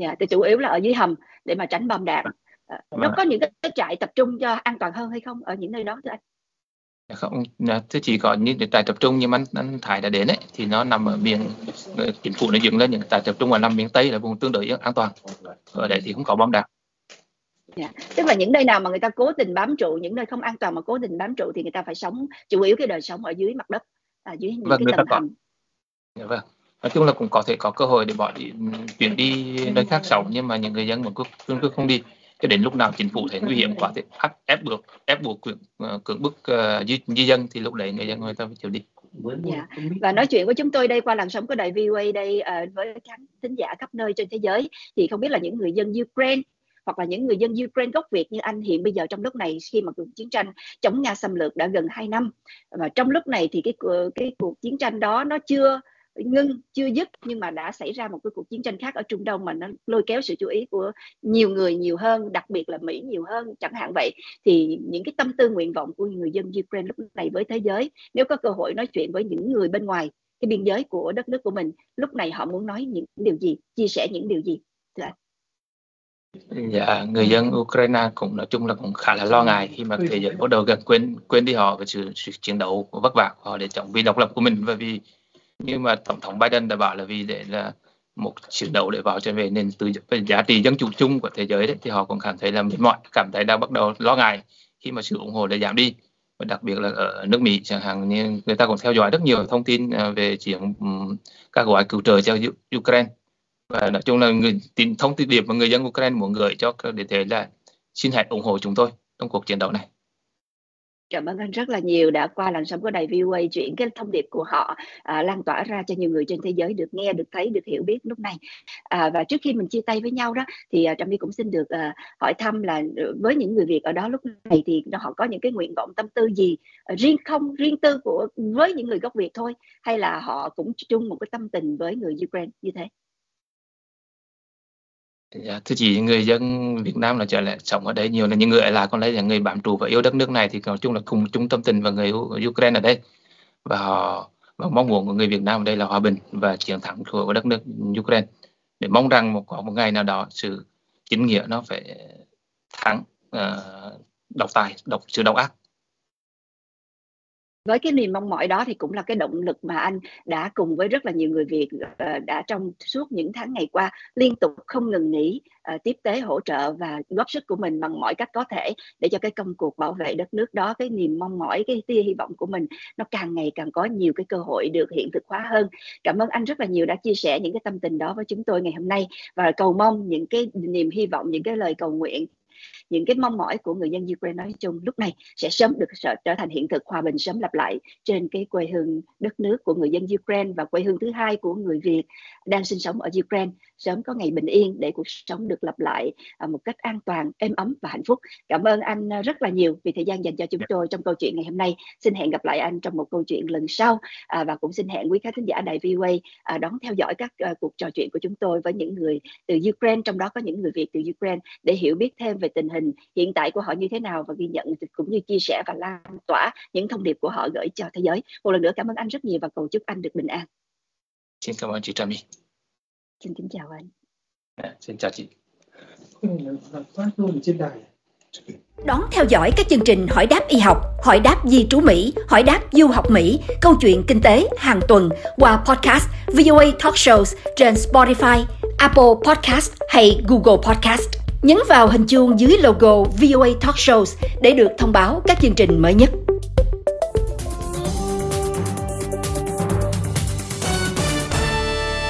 Dạ thì chủ yếu là ở dưới hầm để mà tránh bom đạn. Uh, nó có những cái trại tập trung cho an toàn hơn hay không ở những nơi đó thưa anh? Dạ không thế chỉ có những trại tập trung như anh, anh Thái đã đến ấy thì nó nằm ở miền chính phủ nó dựng lên những trại tập trung ở nằm miền Tây là vùng tương đối an toàn. Ở đấy thì không có bom đạn Yeah. Dạ. Tức là những nơi nào mà người ta cố tình bám trụ, những nơi không an toàn mà cố tình bám trụ thì người ta phải sống chủ yếu cái đời sống ở dưới mặt đất, à, dưới những vâng, cái tầng hầm. Dạ vâng. Nói chung là cũng có thể có cơ hội để bỏ đi chuyển đi nơi khác sống nhưng mà những người dân vẫn cứ cương quyết không đi cho đến lúc nào chính phủ thấy nguy hiểm quá thì ép ép buộc ép buộc cưỡng uh, cưỡng bức uh, di, di dân thì lúc đấy người dân người ta phải chịu đi. Dạ. Và nói chuyện với chúng tôi đây qua làn sóng của đài VOA đây uh, với khán thính giả khắp nơi trên thế giới thì không biết là những người dân Ukraine hoặc là những người dân Ukraine gốc Việt như anh hiện bây giờ trong lúc này khi mà cuộc chiến tranh chống Nga xâm lược đã gần 2 năm. Và trong lúc này thì cái cái cuộc chiến tranh đó nó chưa ngưng, chưa dứt, nhưng mà đã xảy ra một cái cuộc chiến tranh khác ở Trung Đông mà nó lôi kéo sự chú ý của nhiều người nhiều hơn, đặc biệt là Mỹ nhiều hơn, chẳng hạn vậy. Thì những cái tâm tư nguyện vọng của người dân Ukraine lúc này với thế giới, nếu có cơ hội nói chuyện với những người bên ngoài cái biên giới của đất nước của mình, lúc này họ muốn nói những điều gì, chia sẻ những điều gì? Thưa anh. Dạ, người dân Ukraine cũng nói chung là cũng khá là lo ngại khi mà thế giới bắt đầu gần quên quên đi họ về sự, sự chiến đấu vất vả của họ để chống vì độc lập của mình. Và vì nhưng mà tổng thống Biden đã bảo là vì để là một chiến đấu để vào trở về nền từ giá trị dân chủ chung của thế giới đấy thì họ cũng cảm thấy là mệt mỏi cảm thấy đang bắt đầu lo ngại khi mà sự ủng hộ đã giảm đi. Và đặc biệt là ở nước Mỹ chẳng hạn như người ta cũng theo dõi rất nhiều thông tin à, về chuyện các gói cứu trợ cho Ukraine và nói chung là người tin thông tin điệp mà người dân Ukraine muốn gửi cho để thế là xin hãy ủng hộ chúng tôi trong cuộc chiến đấu này. Cảm ơn anh rất là nhiều đã qua làn sóng của đài VOA chuyển cái thông điệp của họ à, lan tỏa ra cho nhiều người trên thế giới được nghe, được thấy, được hiểu biết lúc này. À, và trước khi mình chia tay với nhau đó thì à, Trâm My cũng xin được à, hỏi thăm là ừ, với những người Việt ở đó lúc này thì họ có những cái nguyện vọng tâm tư gì à, riêng không riêng tư của với những người gốc Việt thôi hay là họ cũng chung một cái tâm tình với người Ukraine như thế? Dạ, thưa chị, người dân Việt Nam là trở lại sống ở đây nhiều là những người ở lại còn đây là người bám trụ và yêu đất nước này thì nói chung là cùng chung tâm tình và người Ukraine ở đây. Và họ và mong muốn của người Việt Nam ở đây là hòa bình và chiến thắng của đất nước Ukraine. Để mong rằng một có một ngày nào đó sự chính nghĩa nó phải thắng uh, độc tài độc sự độc ác với cái niềm mong mỏi đó thì cũng là cái động lực mà anh đã cùng với rất là nhiều người Việt ờ, đã trong suốt những tháng ngày qua liên tục không ngừng nghỉ ờ, tiếp tế hỗ trợ và góp sức của mình bằng mọi cách có thể để cho cái công cuộc bảo vệ đất nước đó, cái niềm mong mỏi, cái tia hy vọng của mình nó càng ngày càng có nhiều cái cơ hội được hiện thực hóa hơn. Cảm ơn anh rất là nhiều đã chia sẻ những cái tâm tình đó với chúng tôi ngày hôm nay và cầu mong những cái niềm hy vọng, những cái lời cầu nguyện những cái mong mỏi của người dân Ukraine nói chung lúc này sẽ sớm được trở thành hiện thực hòa bình sớm lặp lại trên cái quê hương đất nước của người dân Ukraine và quê hương thứ hai của người Việt đang sinh sống ở Ukraine sớm có ngày bình yên để cuộc sống được lặp lại à, một cách an toàn, êm ấm và hạnh phúc. Cảm ơn anh à, rất là nhiều vì thời gian dành cho chúng dạ. tôi trong câu chuyện ngày hôm nay. Xin hẹn gặp lại anh trong một câu chuyện lần sau à, và cũng xin hẹn quý khán thính giả đài VOA đón theo dõi các cuộc trò chuyện của chúng tôi với những người từ Ukraine, trong đó có những người Việt từ Ukraine để hiểu biết thêm về tình hình hiện tại của họ như thế nào và ghi nhận cũng như chia sẻ và lan tỏa những thông điệp của họ gửi cho thế giới. Một lần nữa cảm ơn anh rất nhiều và cầu chúc anh được bình an. Xin cảm ơn chị Trà My. Xin kính chào anh. À, xin chào chị. Đón theo dõi các chương trình Hỏi đáp y học, Hỏi đáp di trú Mỹ, Hỏi đáp du học Mỹ, câu chuyện kinh tế hàng tuần qua podcast VOA Talk Shows trên Spotify, Apple Podcast hay Google Podcast. Nhấn vào hình chuông dưới logo VOA Talk Shows để được thông báo các chương trình mới nhất.